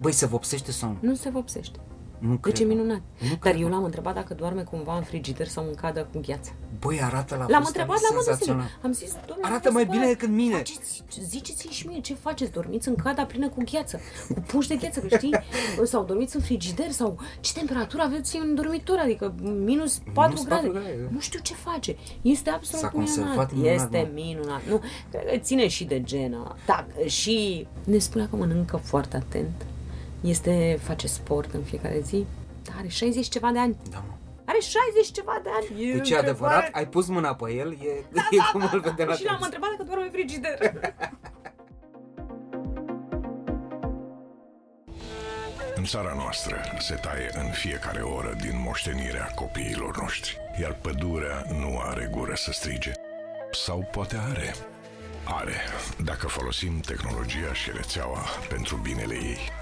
Speaker 1: Băi, se vopsește sau
Speaker 3: nu? Nu se vopsește. Nu deci e minunat. Nu Dar cred. eu l-am întrebat dacă doarme cumva în frigider sau în cadă cu gheață.
Speaker 1: Băi, arată la
Speaker 3: L-am întrebat la modul Am zis,
Speaker 1: Arată mai bine decât mine.
Speaker 3: Faceți, ziceți-mi și mie ce faceți? Dormiți în cada plină cu gheață, cu puși de gheață, că știi? sau dormiți în frigider sau ce temperatură aveți în dormitor, adică minus 4 minus grade. 4 grade. Nu știu ce face. Este absolut minunat. minunat. Este minunat. Nu, cred că ține și de genă. Da, și ne spunea că mănâncă foarte atent este, face sport în fiecare zi, dar are 60 ceva de ani.
Speaker 1: Da, mă.
Speaker 3: Are 60 ceva de ani.
Speaker 1: E deci e adevărat? Ai pus mâna pe el? E,
Speaker 3: da, e da, cum da. îl vedem la Și l-am întrebat dacă doarme frigider.
Speaker 6: În țara noastră se taie în fiecare oră din moștenirea copiilor noștri, iar pădurea nu are gură să strige. Sau poate are. Are, dacă folosim tehnologia și rețeaua pentru binele ei.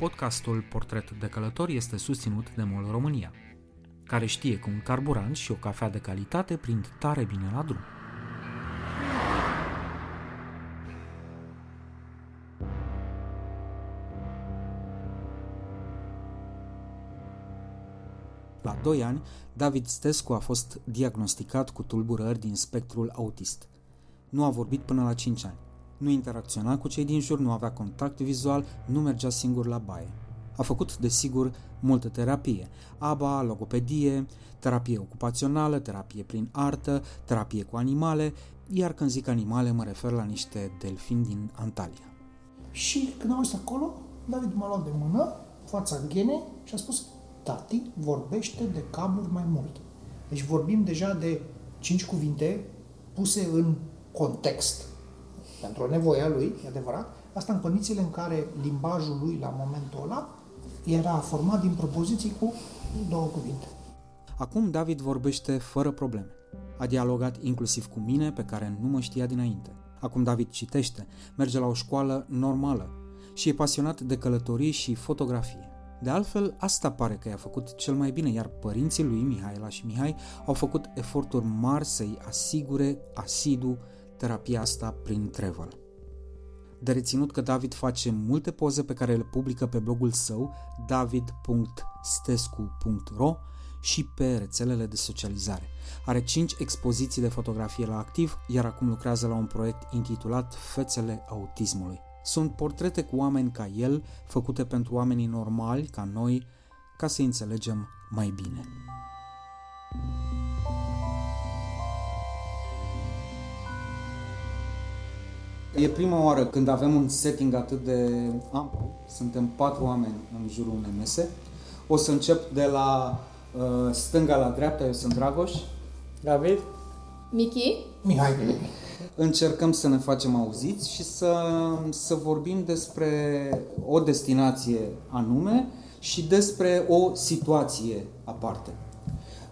Speaker 7: Podcastul Portret de Călător este susținut de MOL România, care știe că un carburant și o cafea de calitate prind tare bine la drum.
Speaker 1: La 2 ani, David Stescu a fost diagnosticat cu tulburări din spectrul autist. Nu a vorbit până la 5 ani. Nu interacționa cu cei din jur, nu avea contact vizual, nu mergea singur la baie. A făcut, desigur, multă terapie. ABA, logopedie, terapie ocupațională, terapie prin artă, terapie cu animale, iar când zic animale mă refer la niște delfini din Antalya.
Speaker 8: Și când am ajuns acolo, David m-a luat de mână, fața ghenei și a spus Tati vorbește de cabluri mai mult. Deci vorbim deja de cinci cuvinte puse în context pentru nevoia lui, e adevărat, asta în condițiile în care limbajul lui la momentul ăla era format din propoziții cu două cuvinte.
Speaker 1: Acum David vorbește fără probleme. A dialogat inclusiv cu mine, pe care nu mă știa dinainte. Acum David citește, merge la o școală normală și e pasionat de călătorii și fotografie. De altfel, asta pare că i-a făcut cel mai bine, iar părinții lui, Mihaela și Mihai, au făcut eforturi mari să-i asigure asidu terapia asta prin travel. De reținut că David face multe poze pe care le publică pe blogul său david.stescu.ro și pe rețelele de socializare. Are 5 expoziții de fotografie la activ, iar acum lucrează la un proiect intitulat Fețele autismului. Sunt portrete cu oameni ca el, făcute pentru oamenii normali, ca noi, ca să înțelegem mai bine. E prima oară când avem un setting atât de amplu. Suntem patru oameni în jurul unei mese. O să încep de la uh, stânga la dreapta. Eu sunt Dragoș.
Speaker 4: David?
Speaker 9: Michi?
Speaker 8: Mihai,
Speaker 1: Încercăm să ne facem auziți și să, să vorbim despre o destinație anume și despre o situație aparte.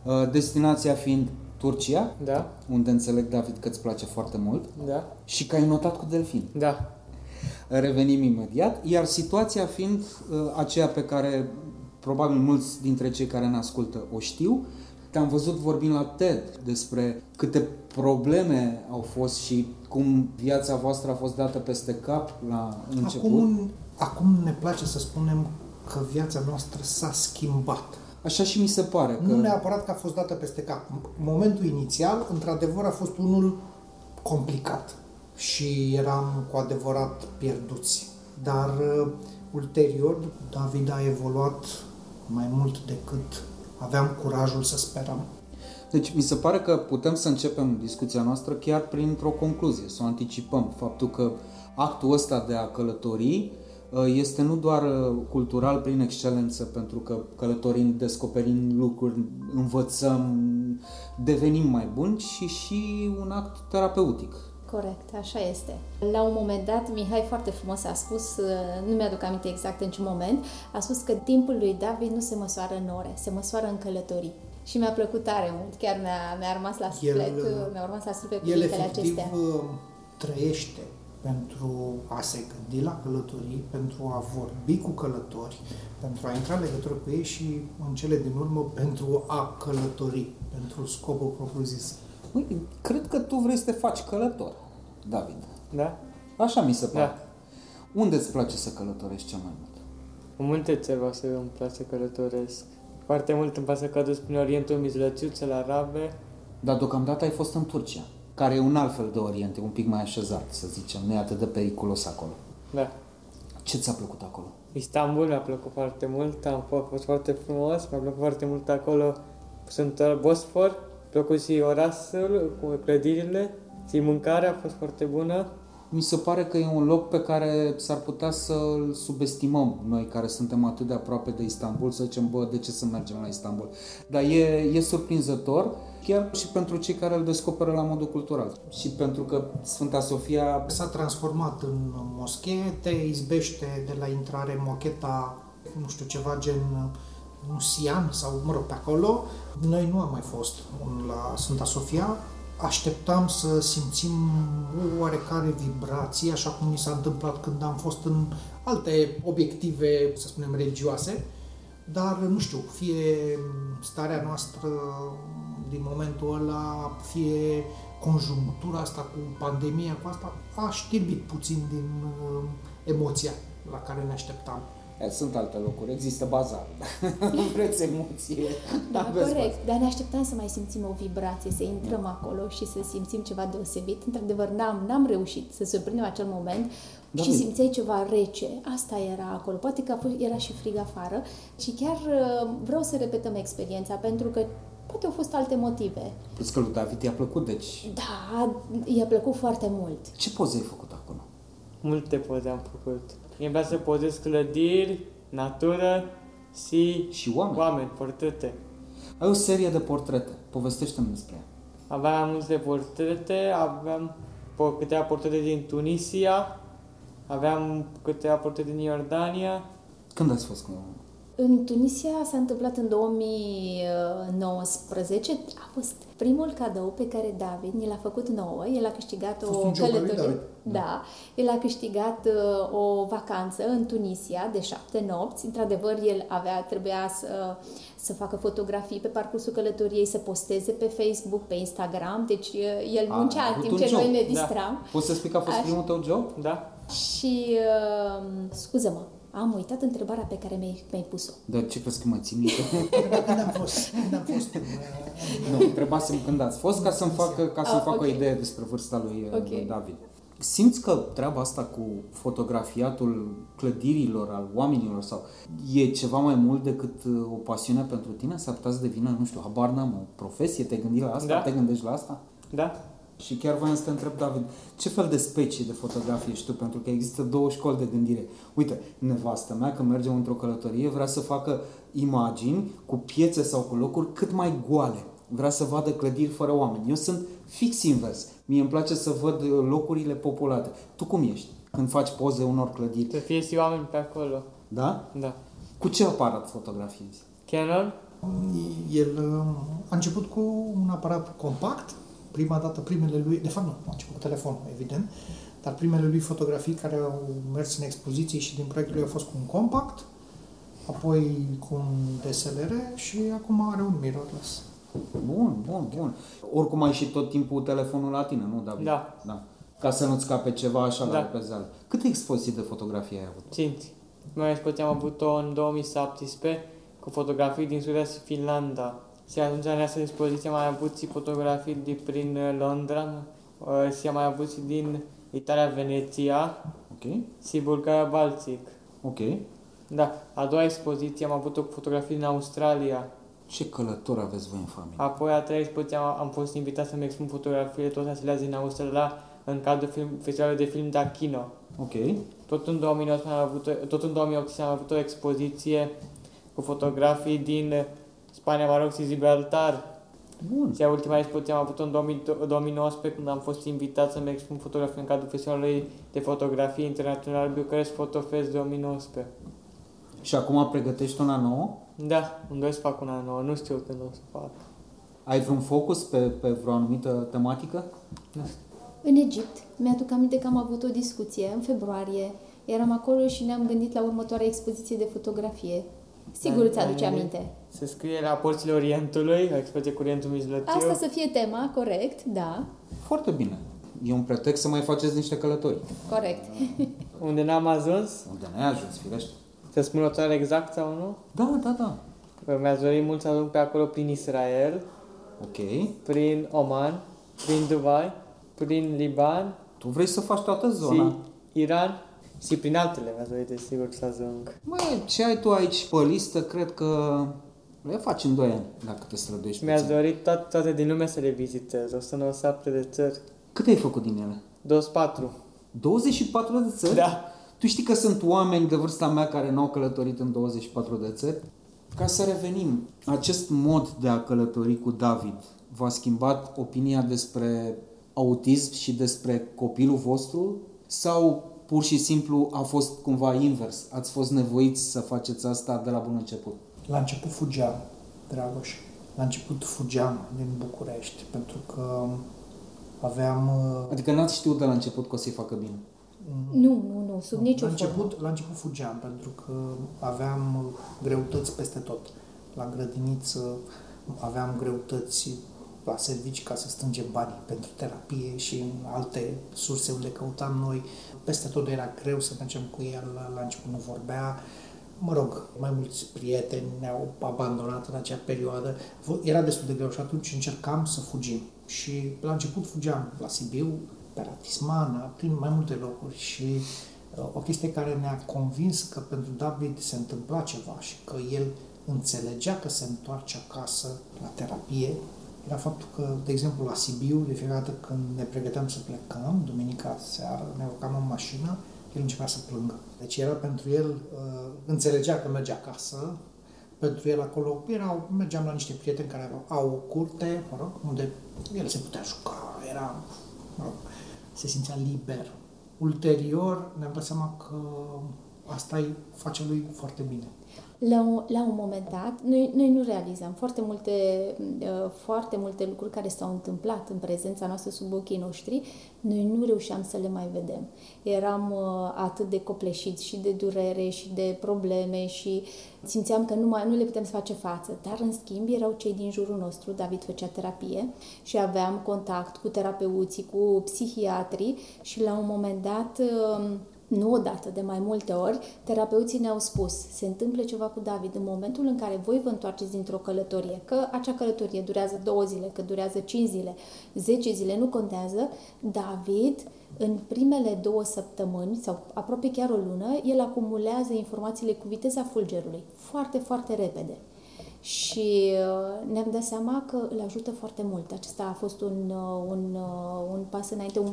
Speaker 1: Uh, Destinația fiind Turcia,
Speaker 4: Da,
Speaker 1: unde înțeleg, David, că îți place foarte mult,
Speaker 4: da,
Speaker 1: și că ai notat cu delfin.
Speaker 4: da.
Speaker 1: Revenim imediat, iar situația fiind uh, aceea pe care probabil mulți dintre cei care ne ascultă o știu, te-am văzut vorbind la TED despre câte probleme au fost și cum viața voastră a fost dată peste cap la început.
Speaker 8: acum, acum ne place să spunem că viața noastră s-a schimbat.
Speaker 1: Așa și mi se pare că...
Speaker 8: Nu neapărat că a fost dată peste cap. Momentul inițial, într-adevăr, a fost unul complicat și eram cu adevărat pierduți. Dar uh, ulterior, David a evoluat mai mult decât aveam curajul să sperăm.
Speaker 1: Deci mi se pare că putem să începem discuția noastră chiar printr-o concluzie, să o anticipăm. Faptul că actul ăsta de a călători uh, este nu doar uh, cultural prin excelență, pentru că călătorind, descoperim lucruri, învățăm, devenim mai buni, ci și un act terapeutic.
Speaker 9: Corect, așa este. La un moment dat, Mihai foarte frumos a spus, uh, nu mi-aduc aminte exact în ce moment, a spus că timpul lui David nu se măsoară în ore, se măsoară în călătorii. Și mi-a plăcut tare mult, chiar mi-a, mi-a rămas la suflet,
Speaker 8: El,
Speaker 9: uh, mi-a rămas la suflet
Speaker 8: El
Speaker 9: cuvintele
Speaker 8: efectiv
Speaker 9: acestea.
Speaker 8: uh, trăiește pentru a se gândi la călătorii, pentru a vorbi cu călători, pentru a intra în legătură cu ei și, în cele din urmă, pentru a călători, pentru scopul propriu-zis.
Speaker 1: Ui, cred că tu vrei să te faci călător, David.
Speaker 4: Da?
Speaker 1: Așa mi se pare.
Speaker 4: Da.
Speaker 1: Unde îți place să călătorești cel mai mult?
Speaker 4: În multe țări o să îmi place să călătoresc. Foarte mult îmi place că dus prin Orientul Mijlociu, cel arabe.
Speaker 1: Dar deocamdată ai fost în Turcia, care e un alt fel de orient, e un pic mai așezat, să zicem, nu e atât de periculos acolo.
Speaker 4: Da.
Speaker 1: Ce ți-a plăcut acolo?
Speaker 4: Istanbul mi-a plăcut foarte mult, am fost, a fost foarte frumos, mi-a plăcut foarte mult acolo. Sunt la Bosfor, mi-a plăcut și orașul cu clădirile, și mâncarea a fost foarte bună.
Speaker 1: Mi se pare că e un loc pe care s-ar putea să-l subestimăm noi care suntem atât de aproape de Istanbul, să zicem, bă, de ce să mergem la Istanbul? Dar e, e surprinzător, chiar și pentru cei care îl descoperă la modul cultural. Și pentru că Sfânta Sofia
Speaker 8: S-a transformat în moschee, te izbește de la intrare mocheta, nu știu, ceva gen Nusian sau, mă rog, pe acolo. Noi nu am mai fost la Sfânta Sofia. Așteptam să simțim o oarecare vibrație, așa cum mi s-a întâmplat când am fost în alte obiective, să spunem, religioase. Dar, nu știu, fie starea noastră din momentul ăla, fie conjunctura asta cu pandemia, cu asta, a știrbit puțin din uh, emoția la care ne așteptam.
Speaker 1: E, sunt alte locuri, există bazar. Vreți emoție.
Speaker 9: Da,
Speaker 1: aveți
Speaker 9: corect.
Speaker 1: bazar.
Speaker 9: Dar ne așteptam să mai simțim o vibrație, să intrăm acolo și să simțim ceva deosebit. Într-adevăr, n-am, n-am reușit să surprindem acel moment
Speaker 1: Da,
Speaker 9: și
Speaker 1: bine.
Speaker 9: simțeai ceva rece. Asta era acolo. Poate că a fost, era și frig afară. Și chiar uh, vreau să repetăm experiența, pentru că poate au fost alte motive.
Speaker 1: Plus că lui David i-a plăcut, deci
Speaker 9: Da, i-a plăcut foarte mult.
Speaker 1: ce poze ai făcut acolo?
Speaker 10: Multe poze am făcut. Mie îmi place să pozez clădiri, natură și
Speaker 1: Și oameni.
Speaker 10: oameni, portrete.
Speaker 1: Ai o serie de portrete, povestește-mi despre ea.
Speaker 10: Aveam multe portrete, aveam po- câteva portrete din Tunisia, aveam câteva portrete din Iordania.
Speaker 1: Când ați fost cu
Speaker 9: În Tunisia s-a întâmplat în 2019. A fost primul cadou pe care David ni l-a făcut nouă. El a câștigat
Speaker 8: fost
Speaker 9: o
Speaker 8: un job al lui
Speaker 9: călătorie.
Speaker 8: David.
Speaker 9: Da, el a câștigat uh, o vacanță în Tunisia de șapte nopți. Într-adevăr, el avea, trebuia să, să facă fotografii pe parcursul călătoriei, să posteze pe Facebook, pe Instagram. Deci uh, el
Speaker 1: A,
Speaker 9: muncea
Speaker 1: a
Speaker 9: în
Speaker 1: avut
Speaker 9: timp
Speaker 1: un
Speaker 9: ce noi
Speaker 1: job.
Speaker 9: ne
Speaker 10: Da.
Speaker 9: distram.
Speaker 1: Poți să spui că a fost
Speaker 9: Așa.
Speaker 1: primul tău job?
Speaker 10: Da?
Speaker 9: Și, uh, scuză-mă, am uitat întrebarea pe care mi-ai, mi-ai pus-o.
Speaker 1: Dar ce crezi că mă țin minte?
Speaker 8: Când am fost, când am fost în,
Speaker 1: nu, întrebasem când ați fost ca să-mi fac, ca să-mi
Speaker 9: Ah,
Speaker 1: fac
Speaker 9: ok.
Speaker 1: o idee despre vârsta lui, uh,
Speaker 9: Ok.
Speaker 1: lui David. Simți că treaba asta cu fotografiatul clădirilor, al oamenilor sau e ceva mai mult decât uh, o pasiune pentru tine? S-ar putea să devină, nu știu, habar n-am, o profesie? Te gândi la asta?
Speaker 10: Da.
Speaker 1: Te gândești la asta?
Speaker 10: Da?
Speaker 1: Și chiar voiam să te întreb, David, ce fel de specie de fotografie ești tu? Pentru că există două școli de gândire. Uite, nevastă mea, când mergem într-o călătorie, vrea să facă imagini cu piețe sau cu locuri cât mai goale. Vrea să vadă clădiri fără oameni. Eu sunt fix invers. Mie îmi place să văd uh, locurile populate. Tu cum ești când faci poze unor clădiri?
Speaker 10: Să fie și oameni pe acolo.
Speaker 1: Da?
Speaker 10: Da.
Speaker 1: Cu ce aparat fotografiezi?
Speaker 10: Canon?
Speaker 8: El uh, a început cu un aparat compact, prima dată, primele lui, de fapt nu, a început cu telefon, evident, dar primele lui fotografii care au mers în expoziții și din proiectul lui au fost cu un compact, apoi cu un DSLR și acum are un mirrorless.
Speaker 1: Bun, bun, bun. Oricum ai și tot timpul telefonul la tine, nu, David?
Speaker 10: Da.
Speaker 1: da. Ca să nu-ți scape ceva așa la
Speaker 10: Da.
Speaker 1: repezeală. Câte expoziții de fotografie ai avut?
Speaker 10: Cinci. Mai expoziție am avut-o în 2017 cu fotografii din Suedia și Finlanda. Și atunci în această expoziție am mai avut și fotografii de prin uh, Londra uh, și am mai avut și din Italia, Veneția
Speaker 1: Ok,
Speaker 10: și Bulgaria, Baltic.
Speaker 1: ok.
Speaker 10: Da, a doua expoziție am avut-o cu fotografii din Australia.
Speaker 1: Ce călători aveți voi în familie?
Speaker 10: Apoi a treia expoziție am, am fost invitat să-mi expun fotografiile tot acelea din Australia în cadrul film, festivalului de film Dakino.
Speaker 1: Ok,
Speaker 10: Tot în 2018 am avut, o- tot în 2018 am avut o expoziție cu fotografii din Spania, Maroc și Gibraltar.
Speaker 1: bun.
Speaker 10: Și ultima expoziție am avut în 2000 2019 când am fost invitat să-mi expun fotografii în cadrul festivalului de fotografie internațional Bucharest Photo Fest 2019.
Speaker 1: Și acum pregătești una nouă?
Speaker 10: Da, îmi doresc să fac una nouă, nu știu când o să fac.
Speaker 1: Ai vreun focus pe, pe vreo anumită tematică?
Speaker 9: În Egipt, mi-aduc aminte că am avut o discuție în februarie. Eram acolo și ne-am gândit la următoarea expoziție de fotografie. Sigur îți aduce aminte.
Speaker 10: Se scrie la porțile Orientului, o expoziție cu Orientul Mijlociu.
Speaker 9: Asta să fie tema, corect, da,
Speaker 1: Foarte bine. E un pretext să mai faceți niște călători.
Speaker 9: corect.
Speaker 10: Unde n-am ajuns,
Speaker 1: Unde n-ai ajuns, firește.
Speaker 10: să spun o țară exact sau nu?
Speaker 1: Da, da, da.
Speaker 10: Mi-ați dorit mult să ajung pe acolo prin Israel,
Speaker 1: Ok.
Speaker 10: prin Oman, prin Dubai, prin Liban
Speaker 1: Tu vrei să faci toată zona.
Speaker 10: și Iran și prin altele mi-ați dorit desigur să ajung.
Speaker 1: Măi, ce ai tu aici pe listă, cred că le faci în 2 ani, dacă te străduiești
Speaker 10: Mi-ați
Speaker 1: puțin.
Speaker 10: dorit toate, toate din lume să le vizitez, 197 de țări,
Speaker 1: Cât ai făcut din ele?
Speaker 10: 24.
Speaker 1: 24 de țări?
Speaker 10: Da.
Speaker 1: Tu știi că sunt oameni de vârsta mea care n-au călătorit în 24 de țări? Ca să revenim, acest mod de a călători cu David v-a schimbat opinia despre autism și despre copilul vostru? Sau pur și simplu a fost cumva invers? Ați fost nevoiți să faceți asta de la bun început?
Speaker 8: La început fugeam, Dragoș. La început fugeam din București, pentru că aveam... uh,
Speaker 1: Adică n-ați știut de la început că o să-i facă bine.
Speaker 9: Nu, nu, nu, sub nicio
Speaker 8: la
Speaker 9: formă.
Speaker 8: început, la început fugeam, pentru că aveam uh, greutăți peste tot. La grădiniță aveam greutăți la servici ca să strângem banii pentru terapie și în alte surse unde căutam noi. Peste tot era greu să mergem cu el, la, la început nu vorbea. mă rog, mai mulți prieteni ne-au abandonat în acea perioadă. Era destul de greu și atunci încercam să fugim. Și la început fugeam la Sibiu, pe la Tismana, prin mai multe locuri și uh, o chestie care ne-a convins că pentru David se întâmpla ceva și că el înțelegea că se întoarce acasă la terapie, era faptul că, de exemplu, la Sibiu, de fiecare dată când ne pregăteam să plecăm, duminica seara, ne urcam în mașină, el începea să plângă. Deci era pentru el, uh, înțelegea că merge acasă, pentru el acolo erau, mergeam la niște prieteni care au, au o curte, mă rog, unde el se putea juca, era, mă rog, se simțea liber. Ulterior ne-am dat seama că asta îi face lui foarte bine
Speaker 9: la un, la un moment dat, noi, noi nu realizam foarte multe, uh, foarte multe lucruri care s-au întâmplat în prezența noastră sub ochii noștri, noi nu reușeam să le mai vedem. Eram uh, atât de copleșiți și de durere și de probleme și simțeam că nu, mai, nu le putem să face față. Dar, în schimb, erau cei din jurul nostru, David făcea terapie și aveam contact cu terapeuții, cu psihiatrii și la un moment dat uh, nu odată, de mai multe ori, terapeuții ne-au spus, se întâmplă ceva cu David în momentul în care voi vă întoarceți dintr-o călătorie, că acea călătorie durează două zile, că durează cinci zile, zece zile, nu contează, David în primele două săptămâni sau aproape chiar o lună, el acumulează informațiile cu viteza fulgerului, foarte, foarte repede și uh, ne-am dat seama că îl ajută foarte mult. Acesta a fost un, uh, un, uh, un pas înainte. Un,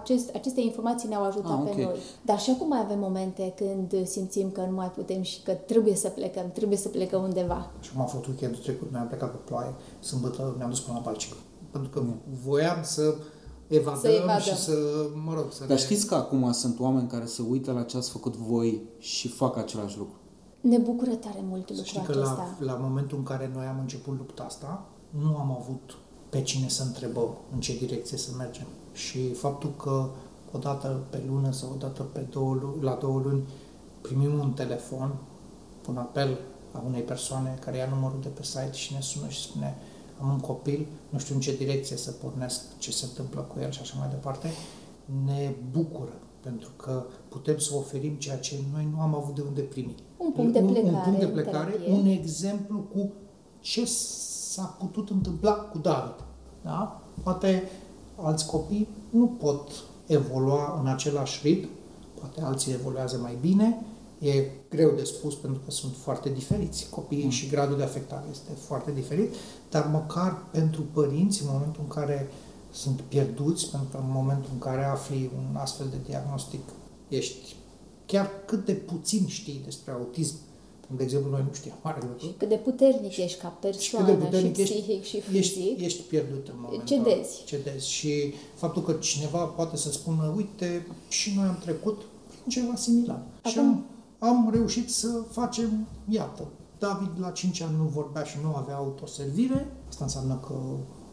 Speaker 9: acest, aceste informații ne-au ajutat ah, okay. pe noi. Dar și acum mai avem momente când simțim că nu mai putem și că trebuie să plecăm, trebuie să plecăm undeva.
Speaker 8: Și cum a fost weekendul trecut, noi am plecat pe ploaie, sâmbătă ne-am dus până la Balcic. Pentru că voiam să evadăm, să evadăm și să, mă rog, să
Speaker 1: Dar ne... știți că acum sunt oameni care se uită la ce ați făcut voi și fac același lucru?
Speaker 9: Ne bucură tare mult lucrul
Speaker 8: Știi că acesta. La, la momentul în care noi am început lupta asta, nu am avut pe cine să întrebăm în ce direcție să mergem. Și faptul că o dată pe lună sau o dată pe două, la două luni primim un telefon, un apel a unei persoane care ia numărul de pe site și ne sună și spune am un copil, nu știu în ce direcție să pornesc, ce se întâmplă cu el și așa mai departe, ne bucură pentru că putem să oferim ceea ce noi nu am avut de unde primi.
Speaker 9: Un punct de plecare.
Speaker 8: Un, un punct de plecare, un exemplu cu ce s-a putut întâmpla cu David. Da? Poate alți copii nu pot evolua în același ritm, poate alții evoluează mai bine, e greu de spus pentru că sunt foarte diferiți copiii mm. și gradul de afectare este foarte diferit, dar măcar pentru părinți, în momentul în care sunt pierduți, pentru că în momentul în care afli un astfel de diagnostic, ești chiar cât de puțin știi despre autism, de exemplu, noi nu știam mare lucru. Și
Speaker 9: cât de puternic ești ca persoană, și, cât de puternic și psihic și fizic.
Speaker 8: Ești, ești pierdut în momentul
Speaker 9: Cedezi.
Speaker 8: Cedezi. Și faptul că cineva poate să spună, uite, și noi am trecut prin ceva similar. Acum... Și am, am reușit să facem, iată, David la 5 ani nu vorbea și nu avea autoservire. Asta înseamnă că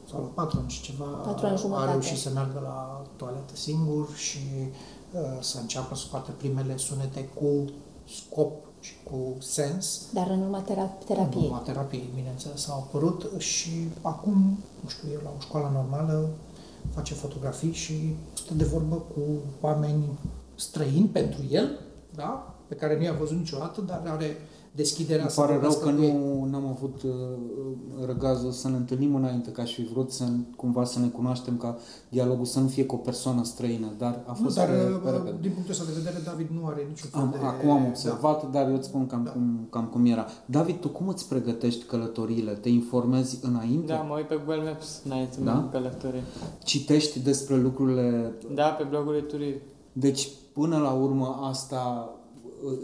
Speaker 8: sau la patru ani și ceva,
Speaker 9: patru ani
Speaker 8: a reușit să meargă la toaletă singur și uh, să înceapă să facă primele sunete cu scop și cu sens.
Speaker 9: Dar în urma terapiei. În
Speaker 8: urma terapiei, bineînțeles, au apărut și acum, nu știu, el la o școală normală face fotografii și stă de vorbă cu oameni străini pentru el, da? pe care nu i-a văzut niciodată, dar are deschiderea
Speaker 1: Îmi pare rău că nu am avut uh, răgazul să ne întâlnim înainte, ca și fi vrut să, cumva să ne cunoaștem ca dialogul să nu fie cu o persoană străină, dar a fost
Speaker 8: nu, dar, pe, pe uh, din punctul ăsta de vedere, David nu are niciun fel
Speaker 1: am,
Speaker 8: de...
Speaker 1: Acum am observat, da. dar eu îți spun cam, da. cum, cam cum era. David, tu cum îți pregătești călătoriile? Te informezi înainte?
Speaker 10: Da, mă uit pe Google Maps înainte da? călătorie.
Speaker 1: Citești despre lucrurile...
Speaker 10: Da, pe blogurile turism.
Speaker 1: Deci, până la urmă, asta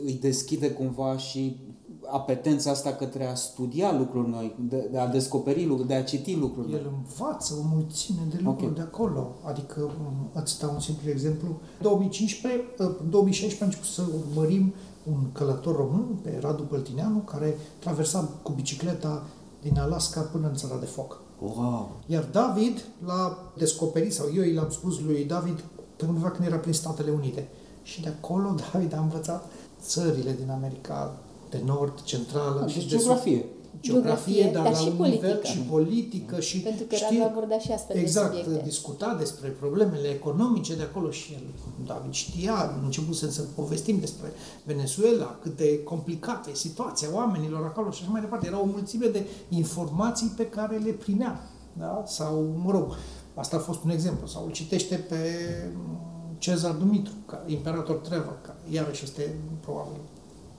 Speaker 1: îi deschide cumva și apetența asta către a studia lucruri noi, de, de a descoperi lucruri, de a citi lucruri
Speaker 8: El învață o mulțime de lucruri okay. de acolo. Adică, um, îți dau un simplu exemplu. În 2015, uh, în 2016 am început să urmărim un călător român pe Radu Păltineanu care traversa cu bicicleta din Alaska până în țara de foc.
Speaker 1: Wow.
Speaker 8: Iar David l-a descoperit, sau eu i-am spus lui David, pe undeva când era prin Statele Unite. Și de acolo David a învățat țările din America, de nord, centrală.
Speaker 1: Ah, și deci de geografie.
Speaker 8: Sud. geografie, dar,
Speaker 9: dar
Speaker 8: la
Speaker 9: și
Speaker 8: un
Speaker 9: politică.
Speaker 8: nivel și politică și
Speaker 9: Pentru că
Speaker 8: știe-
Speaker 9: Radu aborda și astfel de
Speaker 8: exact,
Speaker 9: subiecte.
Speaker 8: discuta despre problemele economice de acolo și el, David știa, am început să, să povestim despre Venezuela, cât de complicată e situația oamenilor acolo și așa mai departe. Era o mulțime de informații pe care le primea, da? sau, mă rog, asta a fost un exemplu, sau îl citește pe Cezar Dumitru, ca imperator Trevor, care iarăși este probabil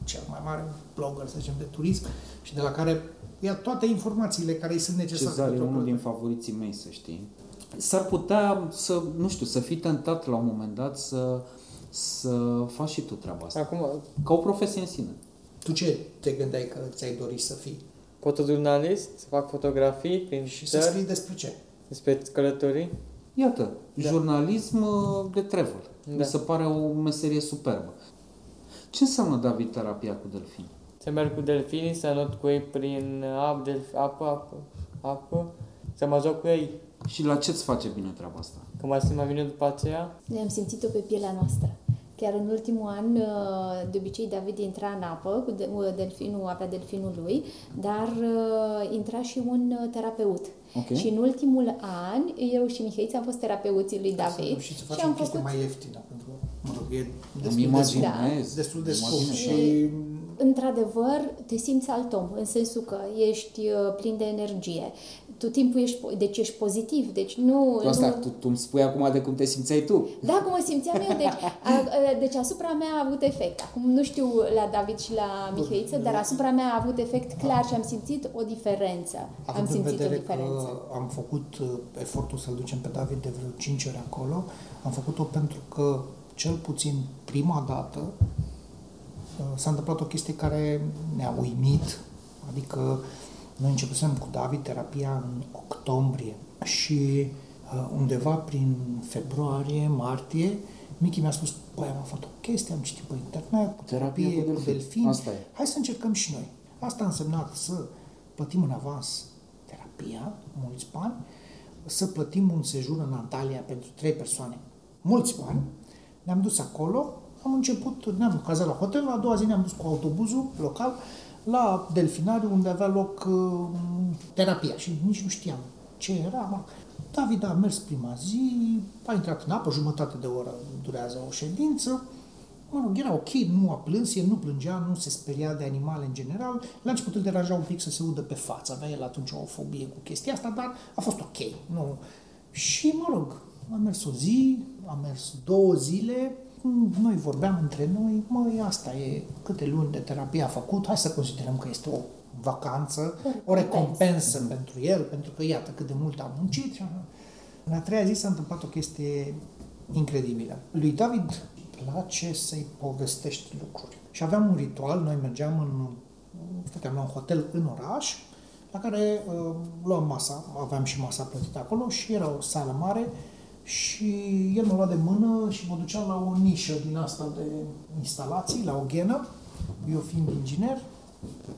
Speaker 8: cel mai mare blogger, să zicem, de turism și de la care ia toate informațiile care îi sunt necesare.
Speaker 1: Cezar e
Speaker 8: pentru
Speaker 1: unul
Speaker 8: a-
Speaker 1: din favoriții mei, să știi. S-ar putea să, nu știu, să fii tentat la un moment dat să, să faci și tu treaba asta.
Speaker 10: Acum,
Speaker 1: Ca o profesie în sine.
Speaker 8: Tu ce te gândeai că ți-ai dori să fii?
Speaker 10: fotojurnalist, să fac fotografii prin
Speaker 8: Și să
Speaker 10: țări,
Speaker 8: scrii despre ce?
Speaker 10: despre călătorii.
Speaker 1: Iată, da. jurnalism uh, de travel. Da. Mi
Speaker 10: Da.
Speaker 1: se pare o meserie superbă. Ce înseamnă, David, terapia cu delfini?
Speaker 10: Să merg cu delfinii, să not cu ei prin apă, delf, apă, apă, apă, să mă joc cu ei.
Speaker 1: Și la ce îți face bine treaba asta?
Speaker 10: Că mă simt mai bine după aceea,
Speaker 9: Ne-am simțit-o pe pielea noastră. Chiar în ultimul an, uh, de obicei, David intra în apă cu de- uh, delfinul, avea delfinul lui, dar uh, intra și un uh, terapeut.
Speaker 1: Ok.
Speaker 9: Și în ultimul an, eu și Mihaița am fost terapeuții lui David
Speaker 8: Și să
Speaker 9: și
Speaker 8: facem
Speaker 9: am
Speaker 8: chestii
Speaker 9: făcut
Speaker 8: mai ieftină, pentru că, mă rog, e
Speaker 1: Îmi
Speaker 8: destul de,
Speaker 1: imaginez.
Speaker 8: destul de
Speaker 1: îmi
Speaker 8: scump
Speaker 1: imaginez.
Speaker 8: și
Speaker 9: Într-adevăr, te simți alt om, în sensul că ești uh, plin de energie. Tot timpul ești, po- deci ești pozitiv, deci nu...
Speaker 1: Tu asta,
Speaker 9: nu...
Speaker 1: tu, tu îmi spui acum de cum te simțeai tu.
Speaker 9: Da, cum mă simțeam eu, deci, a, a, deci asupra mea a avut efect. Acum nu știu la David și la Mihăiță, dar asupra mea a avut efect clar și am simțit o diferență. am
Speaker 8: Având în
Speaker 9: simțit o
Speaker 8: vedere
Speaker 9: diferență.
Speaker 8: că am făcut uh, efortul să-l ducem pe David de vreo 5 ori acolo, am făcut-o pentru că, cel puțin prima dată, uh, s-a întâmplat o chestie care ne-a uimit, adică noi începusem cu David terapia în octombrie și uh, undeva prin februarie, martie, Michi mi-a spus, băi, am aflat o chestie, am citit pe internet,
Speaker 1: Terapie
Speaker 8: terapie
Speaker 1: cu
Speaker 8: cu
Speaker 1: delfini.
Speaker 8: delfini,
Speaker 1: Asta e.
Speaker 8: hai să încercăm și noi. Asta a însemnat să plătim în avans terapia, mulți bani, să plătim un sejur în Antalya pentru trei persoane, mulți bani. Ne-am dus acolo, am început, ne-am cazat la hotel, a doua zi ne-am dus cu autobuzul local la delfinariu unde avea loc uh, terapia și nici nu știam ce era. Mă. David a mers prima zi, a intrat în apă, jumătate de oră durează o ședință, Mă rog, era ok, nu a plâns, el nu plângea, nu se speria de animale în general. La început îl deranja un pic să se udă pe față, avea el atunci o fobie cu chestia asta, dar a fost ok. Nu. Și, mă rog, a mers o zi, a mers două zile, noi vorbeam între noi, măi, asta e câte luni de terapie a făcut, hai să considerăm că este o vacanță, o recompensă pentru el, pentru că iată cât de mult a muncit. Și așa. În a treia zi s-a întâmplat o chestie incredibilă. Lui David place să-i povestești lucruri. Și aveam un ritual, noi mergeam în, stăteam la un hotel în oraș, la care uh, luam masa, aveam și masa plătită acolo și era o sală mare și el mă lua de mână și mă ducea la o nișă din asta de instalații, la o ghenă, eu fiind inginer,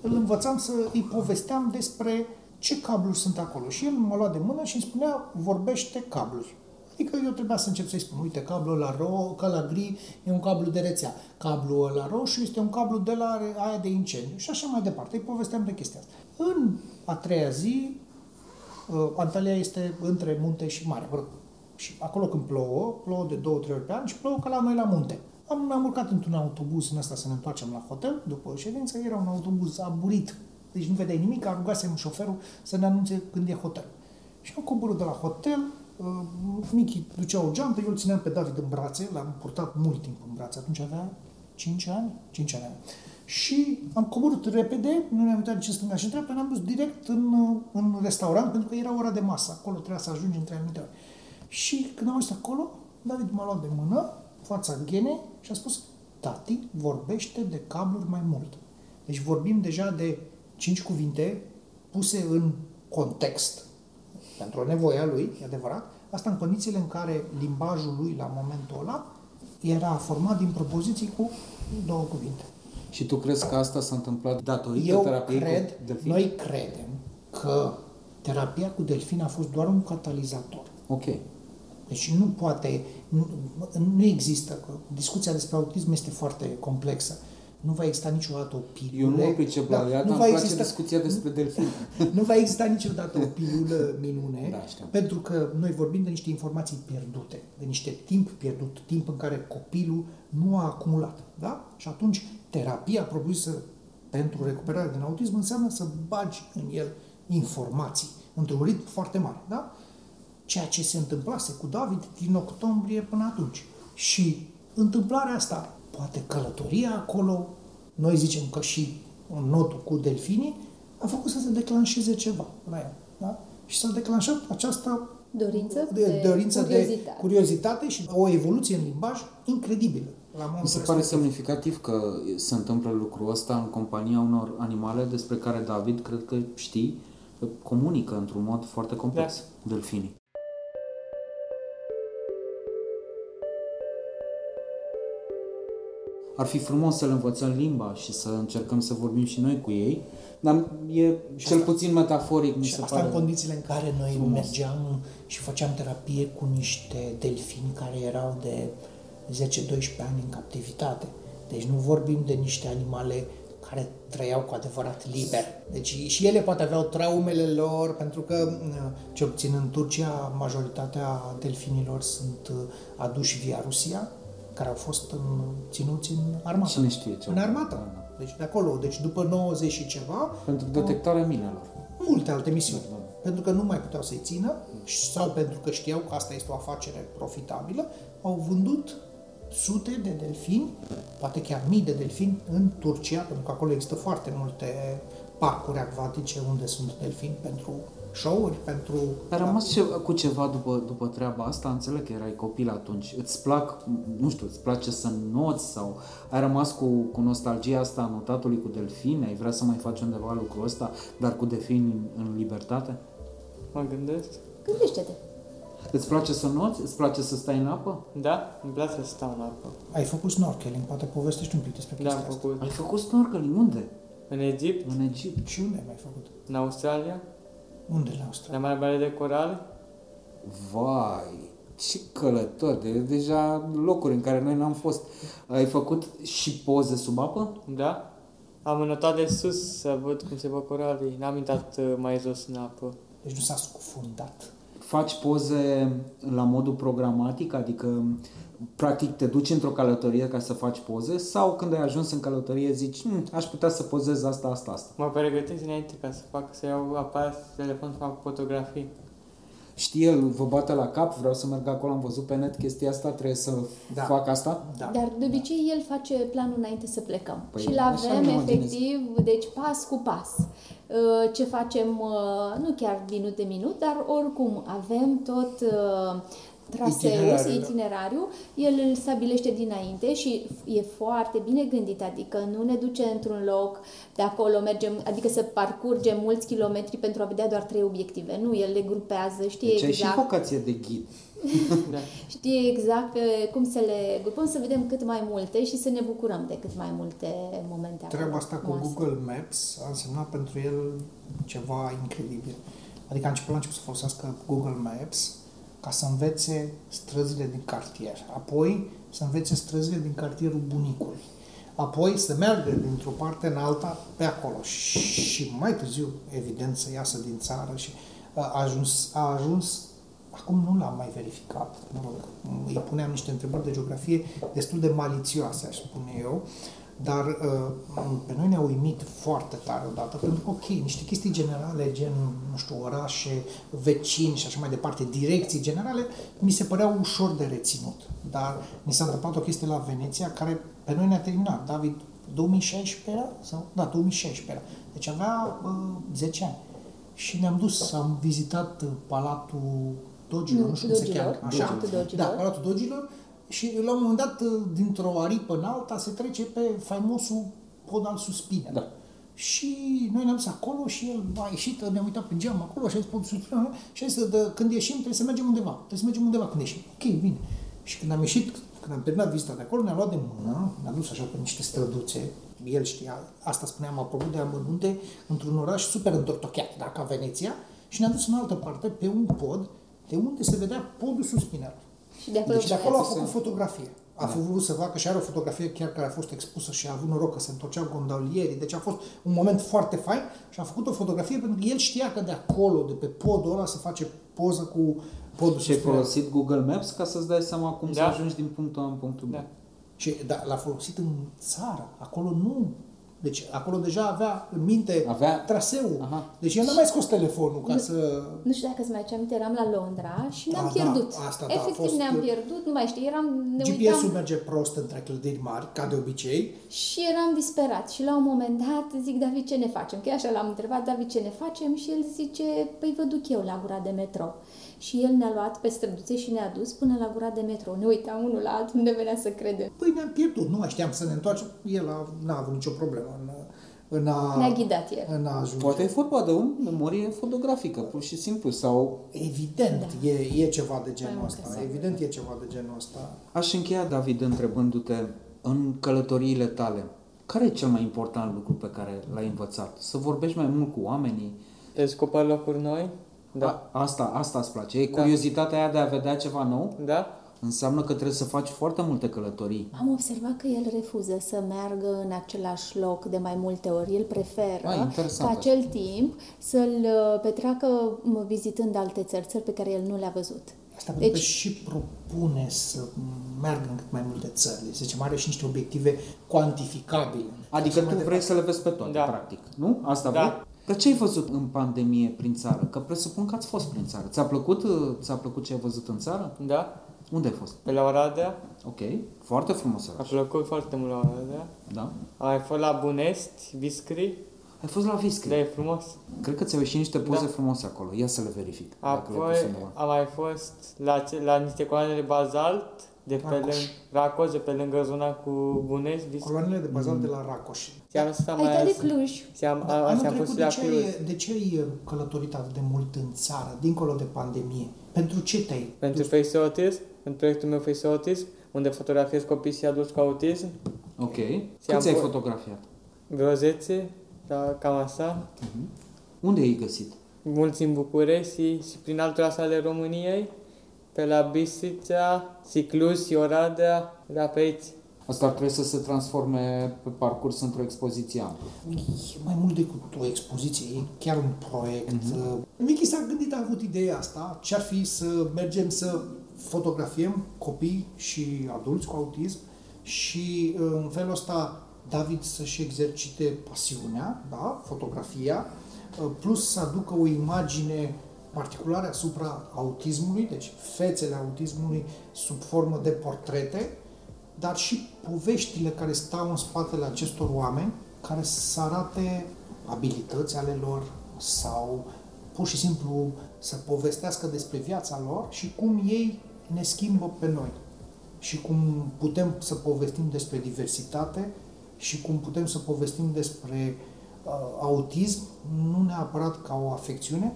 Speaker 8: îl învățam să îi povesteam despre ce cabluri sunt acolo. Și el mă lua de mână și îmi spunea, vorbește cabluri. Adică eu trebuia să încep să-i spun, uite, cablul la ro, ca la gri e un cablu de rețea, cablul la roșu este un cablu de la aia de incendiu și așa mai departe. Îi povesteam de chestia asta. În a treia zi, uh, Antalya este între munte și mare. Mă rog, Și acolo când plouă, plouă de două, trei ori pe an și plouă ca la noi la munte. Am, am urcat într-un autobuz în asta să ne întoarcem la hotel, după o ședință, era un autobuz aburit, deci nu vedeai nimic, rugasem șoferul să ne anunțe când e hotel. Și am coborât de la hotel, uh, Michi ducea o geantă, eu îl țineam pe David în brațe, l-am purtat mult timp în brațe, atunci avea 5 ani, 5 ani. avea. Și am coborât repede, nu ne-am uitat nici în stânga și în dreapta, ne-am dus direct în, uh, în restaurant, pentru că era ora de masă, acolo trebuia să ajungem între anumite ori. Și când am ajuns acolo, David m-a luat de mână, fața ghenei și a spus, tati vorbește de cabluri mai mult. Deci vorbim deja de cinci cuvinte puse în context pentru o nevoie a lui, e adevărat, asta în condițiile în care limbajul lui la momentul ăla era format din propoziții cu două cuvinte.
Speaker 1: Și tu crezi că asta s-a întâmplat datorită
Speaker 8: Eu
Speaker 1: terapiei
Speaker 8: cred,
Speaker 1: cu delfini?
Speaker 8: noi credem că terapia cu delfin a fost doar un catalizator.
Speaker 1: Ok.
Speaker 8: Deci nu poate, nu, nu există, că discuția despre autism este foarte complexă. nu va exista niciodată o pilulă.
Speaker 1: Eu nu mă pricep la ea, dar
Speaker 8: nu
Speaker 1: îmi
Speaker 8: va
Speaker 1: place
Speaker 8: exista,
Speaker 1: discuția despre delfini.
Speaker 8: nu va exista niciodată o pilulă minune,
Speaker 1: Da, știu.
Speaker 8: pentru că noi vorbim de niște informații pierdute, de niște timp pierdut, timp în care copilul nu a acumulat. Da? Și atunci terapia propusă pentru recuperare din autism înseamnă să bagi în el informații într-un ritm foarte mare. Da? Ceea ce se întâmplase cu David din octombrie până atunci. Și întâmplarea asta, poate călătoria acolo, noi zicem că și în notul cu delfinii, a făcut să se declanșeze ceva la el. Da? Și s-a declanșat această
Speaker 9: Dorință
Speaker 8: de,
Speaker 9: de
Speaker 8: dorință
Speaker 9: curiozitate.
Speaker 8: de curiozitate și o evoluție în limbaj incredibilă. La
Speaker 1: Mi
Speaker 8: momentul
Speaker 1: se pare
Speaker 8: respectiv.
Speaker 1: semnificativ că se întâmplă lucrul ăsta în compania unor animale despre care David cred că știi, că comunică într-un mod foarte complex, delfinii. Ar fi frumos să le învățăm limba și să încercăm să vorbim și noi cu ei, dar e cel puțin metaforic, mi
Speaker 8: Și
Speaker 1: se
Speaker 8: asta
Speaker 1: pare.
Speaker 8: în condițiile în care noi
Speaker 1: frumos.
Speaker 8: mergeam și făceam terapie cu niște delfini care erau de 10-12 ani în captivitate. Deci nu vorbim de niște animale care trăiau cu adevărat liber. Deci și ele poate aveau traumele lor, pentru că, ce puțin în Turcia, majoritatea delfinilor sunt uh, aduși via Rusia, care au fost în, ținuți în armată.
Speaker 1: Cine știe ce
Speaker 8: În
Speaker 1: au-
Speaker 8: armată.
Speaker 1: Da, da.
Speaker 8: Deci de acolo. Deci după 90 și ceva,
Speaker 1: Pentru detectarea minelor.
Speaker 8: multe alte misiuni.
Speaker 1: Da, da.
Speaker 8: Pentru că nu mai puteau să-i țină sau pentru că știau că asta este o afacere profitabilă, au vândut sute de delfini, poate chiar mii de delfini în Turcia, pentru că acolo există foarte multe parcuri acvatice unde sunt delfini pentru show-uri, pentru...
Speaker 1: Ai rămas ce, cu ceva după, după treaba asta? Înțeleg că erai copil atunci. Îți plac, nu știu, îți place să noți sau ai rămas cu, cu nostalgia asta a notatului cu delfini? Ai vrea să mai faci undeva lucrul ăsta, dar cu delfini în, în libertate?
Speaker 10: Mă gândesc.
Speaker 9: Gândește-te.
Speaker 1: Îți place să noți? Îți place să stai în apă?
Speaker 10: Da, îmi place să stau în apă.
Speaker 8: Ai făcut snorkeling, poate povestești un pic despre
Speaker 10: Da,
Speaker 8: chestia
Speaker 10: am
Speaker 8: asta.
Speaker 10: făcut.
Speaker 1: Ai făcut snorkeling? Unde?
Speaker 10: În Egipt,
Speaker 1: În Egipt.
Speaker 8: Și unde ai mai făcut?
Speaker 10: în Australia,
Speaker 8: Unde la Australia?
Speaker 10: la Marea Baie de Coral.
Speaker 1: Vai, ce călător, de, deja locuri în care noi n-am fost. Ai făcut și poze sub apă?
Speaker 10: Da. Am înotat de sus să văd cum se văd coralii. N-am intrat uh, mai jos în apă.
Speaker 8: Deci nu s-a scufundat.
Speaker 1: Faci poze la modul programatic, adică practic te duci într-o călătorie ca să faci poze sau când ai ajuns în călătorie zici hm, aș putea să pozez asta, asta, asta.
Speaker 10: Mă pregătesc înainte ca să fac, să iau aparat telefon să fac fotografii.
Speaker 1: Știe el, vă bate la cap, vreau să merg acolo, am văzut pe net chestia asta, trebuie să
Speaker 8: Da.
Speaker 1: fac asta?
Speaker 8: Da.
Speaker 9: Dar de obicei el face planul înainte să plecăm.
Speaker 1: Păi,
Speaker 9: și îl
Speaker 1: așa
Speaker 9: avem
Speaker 1: îmi imaginez.
Speaker 9: efectiv, deci pas cu pas. Uh, Ce facem, uh, nu chiar minut de minut, dar oricum avem tot uh, traseul,
Speaker 8: Itinerariul, da.
Speaker 9: itinerariu, el îl stabilește dinainte și e foarte bine gândit, adică nu ne duce într-un loc, de acolo mergem, adică să parcurgem mulți kilometri pentru a vedea doar trei obiective. Nu, el le grupează, știe
Speaker 1: Deci ai și
Speaker 9: exact.
Speaker 1: vocație de ghid.
Speaker 10: Da.
Speaker 9: Știe exact uh, cum să le grupăm, să vedem cât mai multe și să ne bucurăm de cât mai multe momente
Speaker 8: Treaba
Speaker 9: acolo
Speaker 8: asta cu
Speaker 9: frumoase.
Speaker 8: Google Maps a însemnat pentru el ceva incredibil. Adică a început la început să folosească Google Maps ca să învețe străzile din cartier. Apoi să învețe străzile din cartierul bunicului. Apoi să meargă dintr-o parte în alta pe acolo. Și mai târziu, evident, să iasă din țară și a ajuns, a ajuns Acum nu l-am mai verificat, mă rog, îi puneam niște întrebări de geografie destul de malițioase, aș spune eu, dar uh, pe noi ne-a uimit foarte tare odată, pentru că, ok, niște chestii generale, gen, nu știu, orașe, vecini și așa mai departe, direcții generale, mi se păreau ușor de reținut. Dar mi s-a întâmplat o chestie la Veneția care pe noi ne-a terminat. David, 2016 era? Sau? Da, 2016 era. Deci avea uh, 10 ani. Și ne-am dus, am vizitat uh, Palatul Dogilor,
Speaker 9: Nu,
Speaker 8: nu știu cum se
Speaker 9: Dogilor,
Speaker 8: cheamă. Așa.
Speaker 9: Palatul Dogilor.
Speaker 8: Da, Palatul Dogilor. Și la un moment dat, uh, dintr-o aripă în alta, se trece pe faimosul pod al suspinelor.
Speaker 1: Da.
Speaker 8: Și noi ne-am dus acolo și el a ieșit, ne-am uitat pe geam acolo și a zis, pod suspinelor, și a zis, de, când ieșim trebuie să mergem undeva, trebuie să mergem undeva când ieșim. Ok, bine. Și când am ieșit, când am terminat vizita de acolo, ne-a luat de mână, ne-a dus așa pe niște străduțe, el știa, asta spuneam apropo de amănunte, într-un oraș super întortocheat, da, ca Veneția, și ne-a dus în altă parte, pe un pod, de unde se vedea podul suspinelor.
Speaker 9: Și de acolo,
Speaker 8: Deci de acolo a
Speaker 1: Poate să-
Speaker 8: făcut fotografie. A vrut să facă și are o fotografie chiar care a fost expusă și a avut noroc că se întorceau gondolierii. Deci a fost un moment foarte fain și a făcut o fotografie pentru că el știa că de acolo, de pe podul ăla, se face poză cu podul
Speaker 1: Și ai
Speaker 8: spre-
Speaker 1: folosit Google Maps ca să-ți dai seama cum
Speaker 10: Da.
Speaker 1: să ajungi din punctul A în punctul B.
Speaker 10: Da.
Speaker 8: Și da, l-a folosit în țară. Acolo nu. Deci acolo deja avea în minte
Speaker 1: Avea-
Speaker 8: traseul.
Speaker 1: Aha.
Speaker 8: Deci el n-a mai scos telefonul ca să...
Speaker 9: Nu știu dacă îți mai aduce aminte, eram la Londra și ne-am
Speaker 8: Da, da,
Speaker 9: pierdut.
Speaker 8: asta, da, a
Speaker 9: Efectiv
Speaker 8: fost-
Speaker 9: ne-am pierdut, nu mai știu, eram, ne
Speaker 8: GPS-ul
Speaker 9: uitam
Speaker 8: merge prost între clădiri mari, ca de obicei.
Speaker 9: și eram disperat. Și la un moment dat zic, David, ce ne facem? Că eu așa l-am întrebat, David, ce ne facem? Și el zice, păi vă duc eu la gura de metro. Și el ne-a luat pe străduțe și ne-a dus până la gura de metro. Ne uitam unul la altul, nu ne venea să credem.
Speaker 8: Păi ne-am pierdut, nu mai știam să ne întoarcem. El a, n-a avut nicio problemă în, în a...
Speaker 9: Ne-a ghidat el.
Speaker 8: În a ajunge.
Speaker 1: Poate e vorba de o memorie fotografică, pur și simplu, sau
Speaker 8: Evident,
Speaker 9: Da.
Speaker 8: e, e ceva de genul
Speaker 9: Mai
Speaker 8: ăsta.
Speaker 9: mult că
Speaker 8: Evident e ceva de genul ăsta.
Speaker 1: Aș încheia, David, întrebându-te, în călătoriile tale, care e cel mai important lucru pe care l-ai învățat? Să vorbești mai mult cu oamenii?
Speaker 10: Descoperi locuri noi? Da.
Speaker 1: A, asta, asta îți place. E curiozitatea aia de a vedea ceva nou?
Speaker 10: Da?
Speaker 1: Înseamnă că trebuie să faci foarte multe călătorii.
Speaker 9: Am observat că el refuză să meargă în același loc de mai multe ori. El preferă
Speaker 1: Ah, interesant
Speaker 9: ca
Speaker 1: asta.
Speaker 9: acel timp să-l uh, petreacă m, vizitând alte țări, țări pe care el nu le-a văzut.
Speaker 8: Asta pentru că
Speaker 9: Deci,
Speaker 8: și propune să meargă în cât mai multe țări. Deci, zicem, are și niște obiective cuantificabile.
Speaker 1: Adică tu vrei să le vezi pe toate,
Speaker 10: Da.
Speaker 1: practic, nu? Asta
Speaker 10: Da.
Speaker 1: vrei? Dar ce ai văzut în pandemie prin țară? Că presupun că ați fost prin țară. Ți-a plăcut, uh, ți-a plăcut ce ai văzut în țară?
Speaker 10: Da?
Speaker 1: Unde ai fost?
Speaker 10: Pe la Oradea?
Speaker 1: Ok, foarte frumos
Speaker 10: A
Speaker 1: oraș.
Speaker 10: plăcut foarte mult la Oradea.
Speaker 1: Da?
Speaker 10: Am mai fost la Bunesti, Viscri.
Speaker 1: Ai fost la Viscri.
Speaker 10: Da, e frumos.
Speaker 1: Cred că ți-au ieșit niște poze
Speaker 10: Da.
Speaker 1: frumoase acolo. Ia să le verific. dacă le-ai
Speaker 10: Apoi
Speaker 1: pus undeva.
Speaker 10: am mai fost la, ce, la niște coloane de bazalt de pe
Speaker 8: Racoș.
Speaker 10: lângă, Racoș, de pe lângă zona cu Bunesc, Viscri.
Speaker 8: Coloanele de bazalt de la Racoș.
Speaker 10: Și am stat
Speaker 9: ai
Speaker 10: mai
Speaker 9: dat de
Speaker 10: azi.
Speaker 9: Cluj.
Speaker 10: Și am,
Speaker 8: Dar
Speaker 10: a,
Speaker 8: anul
Speaker 10: și am fost
Speaker 8: trecut,
Speaker 10: și la
Speaker 8: de ce,
Speaker 10: Cluj.
Speaker 8: ai, de ce ai uh, călătorit atât de mult în țară, dincolo de pandemie? Pentru ce te-ai?
Speaker 10: Pentru Face Autism, în proiectul meu Face Autism, unde fotografiez copii și adulți cu autism,
Speaker 1: Ok.
Speaker 10: am
Speaker 1: Câți ai
Speaker 10: po-
Speaker 1: fotografiat?
Speaker 10: vreo 10, da, cam așa.
Speaker 1: Unde ai găsit?
Speaker 10: mulți în București și, și prin alte orașe ale României, pe la Bistrița, și Cluj, și Oradea, de pe aici.
Speaker 1: Asta ar trebui să se transforme pe parcurs într-o expoziție amplă.
Speaker 8: E mai mult decât o expoziție, e chiar un proiect. Mm-hmm. Michi s-a gândit, a avut ideea asta, ce ar fi să mergem să fotografiem copii și adulți cu autism și uh, în felul ăsta David să-și exercite pasiunea, da, fotografia, uh, plus să aducă o imagine particulară asupra autismului, deci fețele autismului sub formă de portrete, dar și poveștile care stau în spatele acestor oameni, care să arate abilități ale lor sau pur și simplu să povestească despre viața lor și cum ei ne schimbă pe noi și cum putem să povestim despre diversitate și cum putem să povestim despre uh, autism, nu neapărat ca o afecțiune,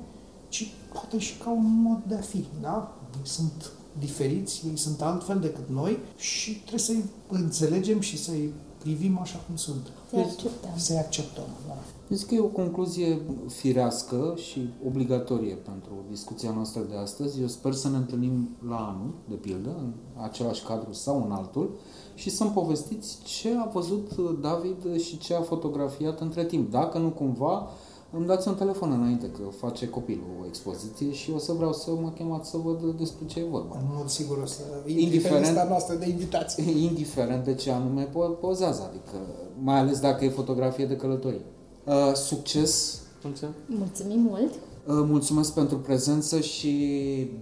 Speaker 8: ci poate și ca un mod de a fi, da? Ei sunt diferiți, ei sunt altfel decât noi și trebuie să-i înțelegem și să-i privim așa cum sunt.
Speaker 9: Să-i acceptăm.
Speaker 8: Să-i acceptăm, da.
Speaker 1: Zic că e o concluzie firească și obligatorie pentru discuția noastră de astăzi. Eu sper să ne întâlnim la anul, de pildă, în același cadru sau în altul, și să-mi povestiți ce a văzut David și ce a fotografiat între timp. Dacă nu cumva, îmi dați un telefon înainte că face copilul o expoziție și o să vreau să mă chemați să văd despre ce e vorba.
Speaker 8: În mod sigur o să
Speaker 1: Indiferent-
Speaker 8: indiferent lista noastră de invitații.
Speaker 1: Indiferent de ce anume po- pozează, adică mai ales dacă e fotografie de călătorie. Uh, succes!
Speaker 10: Mulțumesc.
Speaker 9: Mulțumim mult!
Speaker 1: Uh, mulțumesc pentru prezență și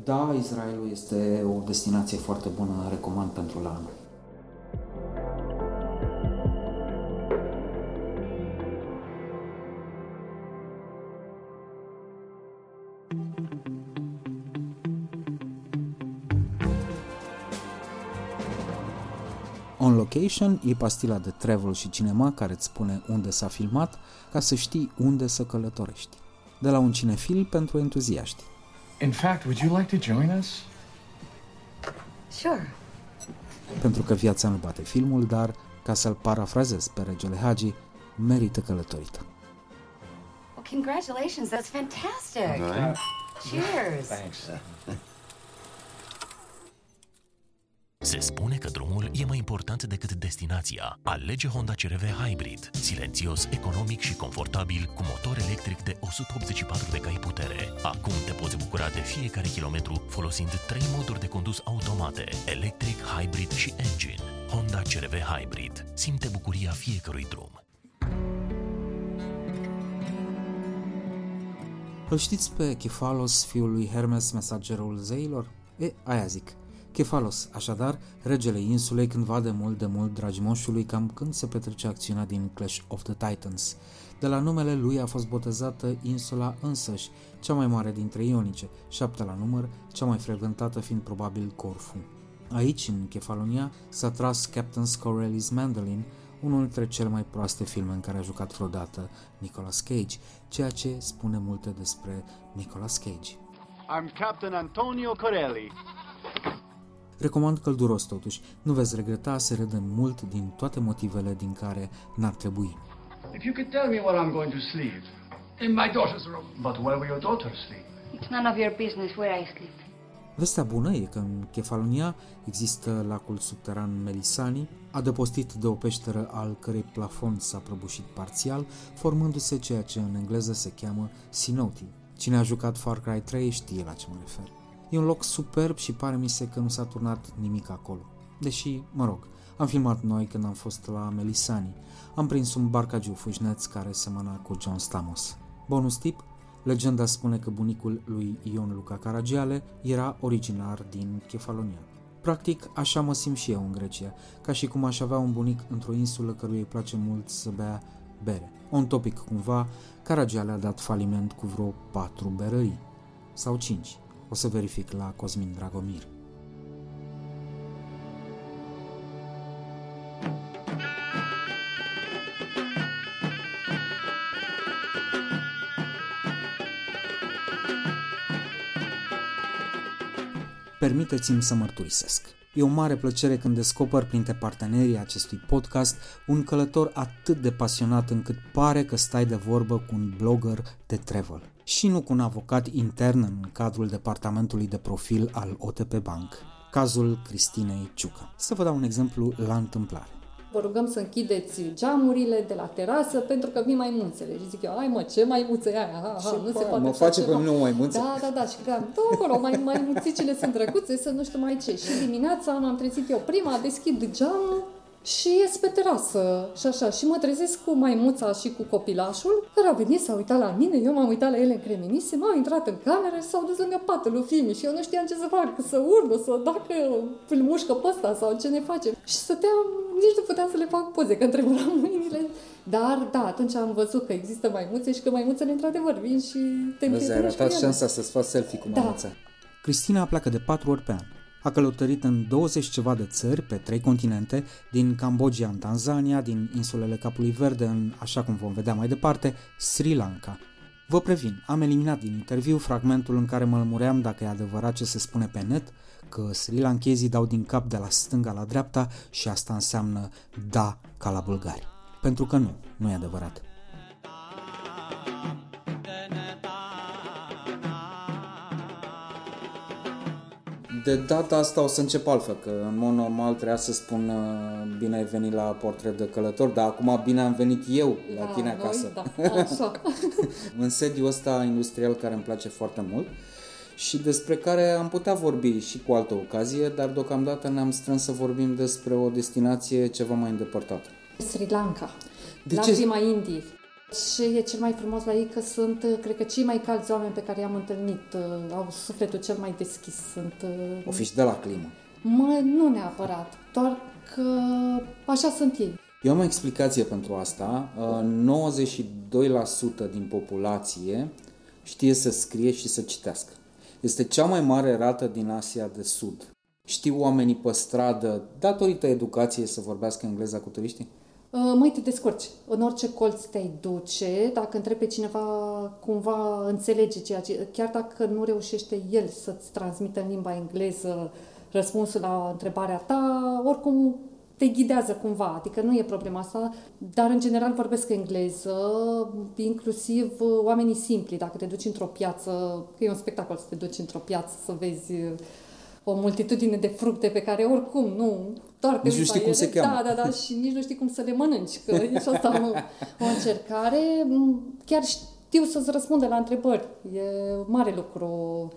Speaker 1: da, Israelul este o destinație foarte bună, recomand pentru la anul. Location e pastila de travel și cinema care îți spune unde s-a filmat ca să știi unde să călătorești. De la un cinefil pentru entuziaști.
Speaker 11: In fact, would you like to join us?
Speaker 12: Sure.
Speaker 1: Pentru că viața nu bate filmul, dar, ca să-l parafrazez pe regele Hagi, merită călătorită.
Speaker 12: Well, congratulations. That's fantastic. Cheers.
Speaker 11: Thanks.
Speaker 13: Se spune că drumul e mai important decât destinația. Alege Honda CRV Hybrid, silențios, economic și confortabil, cu motor electric de 184 de cai putere. Acum te poți bucura de fiecare kilometru folosind trei moduri de condus automate, electric, hybrid și engine. Honda CRV Hybrid. Simte bucuria fiecărui drum.
Speaker 1: Îl știți pe Chefalos, fiul lui Hermes, mesagerul zeilor? E, aia zic. Chefalos, așadar, regele insulei cândva de mult de mult dragi moșului cam când se petrece acțiunea din Clash of the Titans. De la numele lui a fost botezată insula însăși, cea mai mare dintre ionice, șapte la număr, cea mai frecventată fiind probabil Corfu. Aici, în Kefalonia, s-a tras Captain Scorelli's Mandolin, unul dintre cele mai proaste filme în care a jucat vreodată Nicolas Cage, ceea ce spune multe despre Nicolas Cage.
Speaker 14: I'm Captain Antonio Corelli.
Speaker 1: Recomand călduros totuși, nu veți regreta să râdem mult din toate motivele din care n-ar trebui.
Speaker 14: If you could tell me where I'm going to sleep. In my daughter's room. But where will your daughter sleep?
Speaker 12: It's none of your business where I sleep.
Speaker 1: Vestea bună e că în Kefalonia există lacul subteran Melisani, adăpostit de o peșteră al cărei plafon s-a prăbușit parțial, formându-se ceea ce în engleză se cheamă Sinoti. Cine a jucat Far Cry 3 știe la ce mă refer. E un loc superb și pare mi se că nu s-a turnat nimic acolo. Deși, mă rog, am filmat noi când am fost la Melisani. Am prins un barcagiu fâșneț care semăna cu John Stamos. Bonus tip, legenda spune că bunicul lui Ion Luca Caragiale era originar din Kefalonia. Practic, așa mă simt și eu în Grecia, ca și cum aș avea un bunic într-o insulă căruia îi place mult să bea bere. On topic cumva, Caragiale a dat faliment cu vreo patru berării. Sau cinci. O să verific la Cosmin Dragomir. Permiteți-mi să mărturisesc. E o mare plăcere când descoper printre partenerii acestui podcast un călător atât de pasionat încât pare că stai de vorbă cu un blogger de travel și nu cu un avocat intern în cadrul departamentului de profil al OTP Bank, cazul Cristinei Ciucă. Să vă dau un exemplu la întâmplare
Speaker 15: vă rugăm să închideți geamurile de la terasă pentru că vin maimuțele. Și zic eu, ai mă, ce maimuțe e aia? Ha, ha, nu se poate
Speaker 1: mă face pe mine o maimuță?
Speaker 15: Da, da, da. Și cream, da, acolo, mai, maimuțicile sunt drăguțe, să nu știu mai ce. Și dimineața am trezit eu prima, deschid geamul și ies pe terasă și așa. Și mă trezesc cu maimuța și cu copilașul, care a venit, s-a uitat la mine, eu m-am uitat la ele încremenise, m-au intrat în cameră și s-au dus lângă patul lui Fimi și eu nu știam ce să fac, să urlu, să dacă îl mușcă pe ăsta sau ce ne face. Și stăteam, nici nu puteam să le fac poze, că întreburam mâinile. Dar, da, atunci am văzut că există maimuțe și că maimuțele într-adevăr vin și te
Speaker 1: Vezi, ai ratat șansa să-ți faci selfie cu maimuța. Da. Cristina pleacă de patru ori pe an a călătorit în 20 ceva de țări pe trei continente, din Cambodgia în Tanzania, din insulele Capului Verde în, așa cum vom vedea mai departe, Sri Lanka. Vă previn, am eliminat din interviu fragmentul în care mă lămuream dacă e adevărat ce se spune pe net, că Sri Lankezii dau din cap de la stânga la dreapta și asta înseamnă da ca la bulgari. Pentru că nu, nu e adevărat. De data asta o să încep altfel, că în mod normal trebuia să spun uh, bine ai venit la portret de călător, dar acum bine am venit eu la da, tine acasă.
Speaker 15: Noi, da, așa.
Speaker 1: în sediul ăsta industrial care îmi place foarte mult și despre care am putea vorbi și cu altă ocazie, dar deocamdată ne-am strâns să vorbim despre o destinație ceva mai îndepărtată.
Speaker 15: Sri Lanka. De la ce? prima Indiei. Ce e cel mai frumos la ei că sunt, uh, cred că, cei mai calzi oameni pe care i-am întâlnit. Uh, au sufletul cel mai deschis. Sunt... Uh,
Speaker 1: o fi de la climă.
Speaker 15: Mă, nu neapărat, doar că așa sunt ei.
Speaker 1: Eu am o explicație pentru asta. 92% din populație știe să scrie și să citească. Este cea mai mare rată din Asia de Sud. Știu oamenii pe stradă, datorită educației, să vorbească engleza cu turiștii?
Speaker 15: Uh, măi, te descurci. În orice colț te-ai duce, dacă întrebi pe cineva, cumva înțelege ceea ce... Chiar dacă nu reușește el să-ți transmită în limba engleză răspunsul la întrebarea ta, oricum te ghidează cumva, adică nu e problema asta, dar în general vorbesc engleză, inclusiv oamenii simpli, dacă te duci într-o piață, că e un spectacol să te duci într-o piață să vezi o multitudine de fructe pe care oricum nu, doar că
Speaker 1: nici nu știi cum se cheamă.
Speaker 15: Da, da, da, și nici nu știi cum să le mănânci, că e și asta o, o încercare. Chiar știu să-ți răspunde la întrebări. E mare lucru.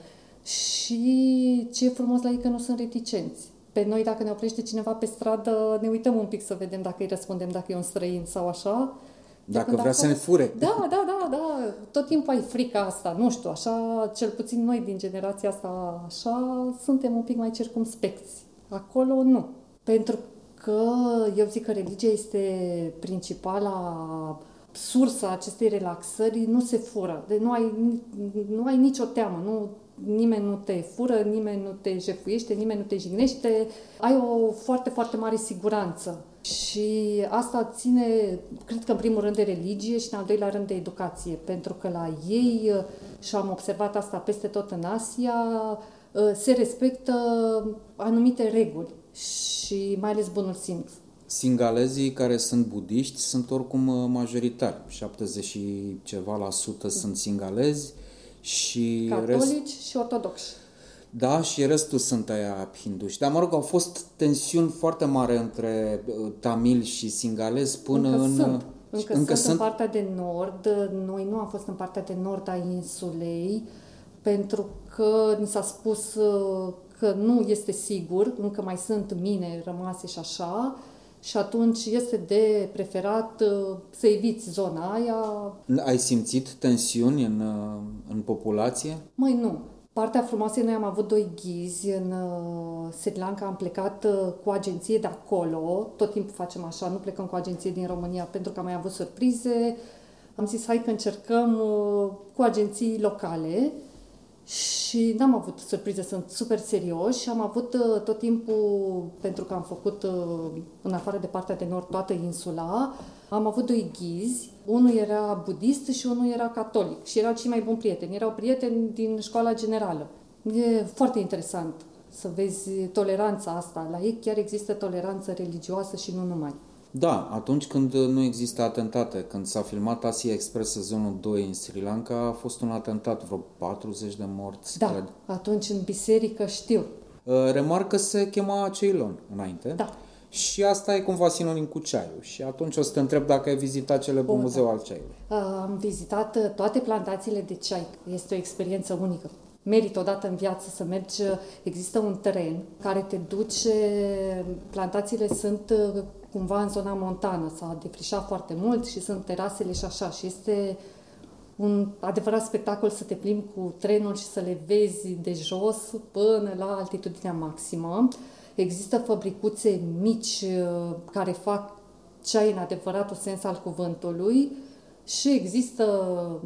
Speaker 15: Și ce e frumos la ei că nu sunt reticenți. Pe noi, dacă ne oprește cineva pe stradă, ne uităm un pic să vedem dacă îi răspundem, dacă e un străin sau așa.
Speaker 1: Dacă vrea să ne fure.
Speaker 15: Da, da, da, da. Tot timpul ai frica asta. Nu știu, așa, cel puțin noi din generația asta, așa, suntem un pic mai circumspecți. Acolo nu. Pentru că eu zic că religia este principala sursa acestei relaxări, nu se fură. De nu ai, nu ai nicio teamă, nu nimeni nu te fură, nimeni nu te jefuiește, nimeni nu te jignește, ai o foarte, foarte mare siguranță. Și asta ține, cred că în primul rând de religie și în al doilea rând de educație, pentru că la ei, și am observat asta peste tot în Asia, se respectă anumite reguli și mai ales bunul simț.
Speaker 1: Singalezii care sunt budiști sunt oricum majoritari, 70 și ceva la sută sunt singalezi, și
Speaker 15: Catolici rest... și ortodoxi.
Speaker 1: Da, și restul sunt aia hinduși. Dar, mă rog, au fost tensiuni foarte mari între uh, tamil și singalezi până
Speaker 15: încă
Speaker 1: în...
Speaker 15: Sunt. Încă, încă sunt, sunt în partea de nord. Noi nu am fost în partea de nord a insulei pentru că ni s-a spus uh, că nu este sigur, încă mai sunt mine rămase și așa, și atunci este de preferat uh, să eviți zona aia.
Speaker 1: Ai simțit tensiuni în, uh, în populație?
Speaker 15: Mai nu. Partea frumoasă, noi am avut doi ghizi în uh, Sri Lanka, am plecat cu agenție de acolo, tot timpul facem așa, nu plecăm cu agenție din România pentru că am mai avut surprize. Am zis, hai că încercăm cu agenții locale. Și n-am avut surprize, sunt super serioși. Și am avut uh, tot timpul, pentru că am făcut uh, în afară de partea de nord toată insula, am avut doi ghizi, unul era budist și unul era catolic și erau cei mai buni prieteni, erau prieteni din școala generală. E foarte interesant să vezi toleranța asta. La ei chiar există toleranță religioasă și nu numai.
Speaker 1: Da, atunci când nu există atentate, când s-a filmat Asia Express sezonul 2 în Sri Lanka, a fost un atentat, vreo 40 de morți,
Speaker 15: Da,
Speaker 1: cred.
Speaker 15: atunci în biserică știu.
Speaker 1: Uh, remarcă se chema Ceylon înainte.
Speaker 15: Da.
Speaker 1: Și asta e cumva sinonim cu ceaiul. Și atunci o să te întreb dacă ai vizitat celebrul
Speaker 15: Bun,
Speaker 1: muzeu
Speaker 15: da.
Speaker 1: al ceaiului.
Speaker 15: Uh, Am vizitat uh, toate plantațiile de ceai. Este o experiență unică. Merită odată în viață să mergi. Există un teren care te duce, plantațiile sunt uh, cumva în zona montană, s-a defrișat foarte mult și sunt terasele și așa. Și este un adevărat spectacol să te plimbi cu trenul și să le vezi de jos până la altitudinea maximă. Există fabricuțe mici uh, care fac ceai în adevăratul sens al cuvântului și există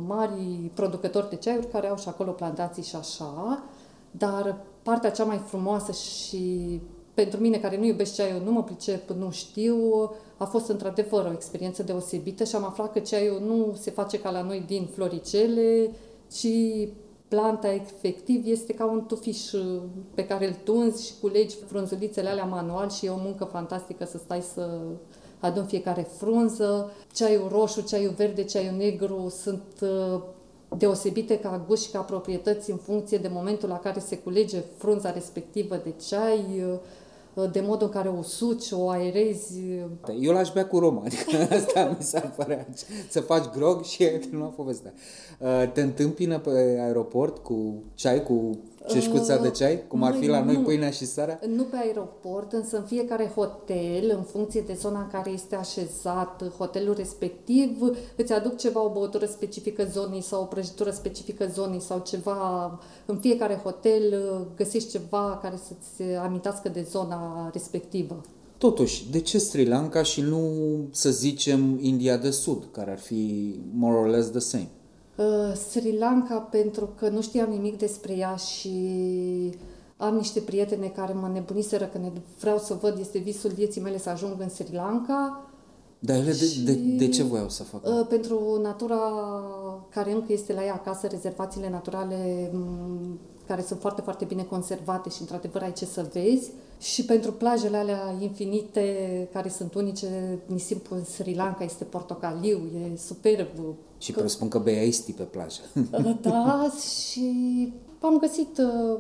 Speaker 15: mari producători de ceaiuri care au și acolo plantații și așa, dar partea cea mai frumoasă și pentru mine care nu iubesc ceaiul, nu mă pricep, nu știu, a fost într-adevăr o experiență deosebită și am aflat că ceaiul nu se face ca la noi din floricele, ci planta efectiv este ca un tufiș pe care îl tunzi și culegi frunzulițele alea manual și e o muncă fantastică să stai să adun fiecare frunză. Ceaiul roșu, ceaiul verde, ceaiul negru sunt uh, deosebite ca gust și ca proprietăți în funcție de momentul la care se culege frunza respectivă de ceai, uh, de modul în care o suci, o aerezi.
Speaker 1: Eu l-aș bea cu rom, adică asta mi s-ar părea. Să faci grog și e terminat povestea. Uh, Te întâmpină pe aeroport cu ceai, cu ceșcuța de ceai, cum ar fi la noi
Speaker 15: nu.
Speaker 1: pâinea și sarea?
Speaker 15: Nu pe aeroport, însă în fiecare hotel, în funcție de zona în care este așezat hotelul respectiv, îți aduc ceva, o băutură specifică zonei sau o prăjitură specifică zonei sau ceva. În fiecare hotel găsești ceva care să-ți amintească de zona respectivă.
Speaker 1: Totuși, de ce Sri Lanka și nu, să zicem, India de Sud, care ar fi more or less the same?
Speaker 15: Uh, Sri Lanka pentru că nu știam nimic despre ea și am niște prietene care mă nebuniseră că ne vreau să văd, este visul vieții mele să ajung în Sri Lanka.
Speaker 1: Dar ele de,
Speaker 15: Și-
Speaker 1: de, de ce voiau să facă?
Speaker 15: Uh, Pentru natura care încă este la ea acasă, rezervațiile naturale m, care sunt foarte, foarte bine conservate și într-adevăr ai ce să vezi și pentru plajele alea infinite care sunt unice, nisipul în Sri Lanka este portocaliu, e superb.
Speaker 1: Și presupun că beai sti pe plajă.
Speaker 15: Uh, Da, și am găsit uh,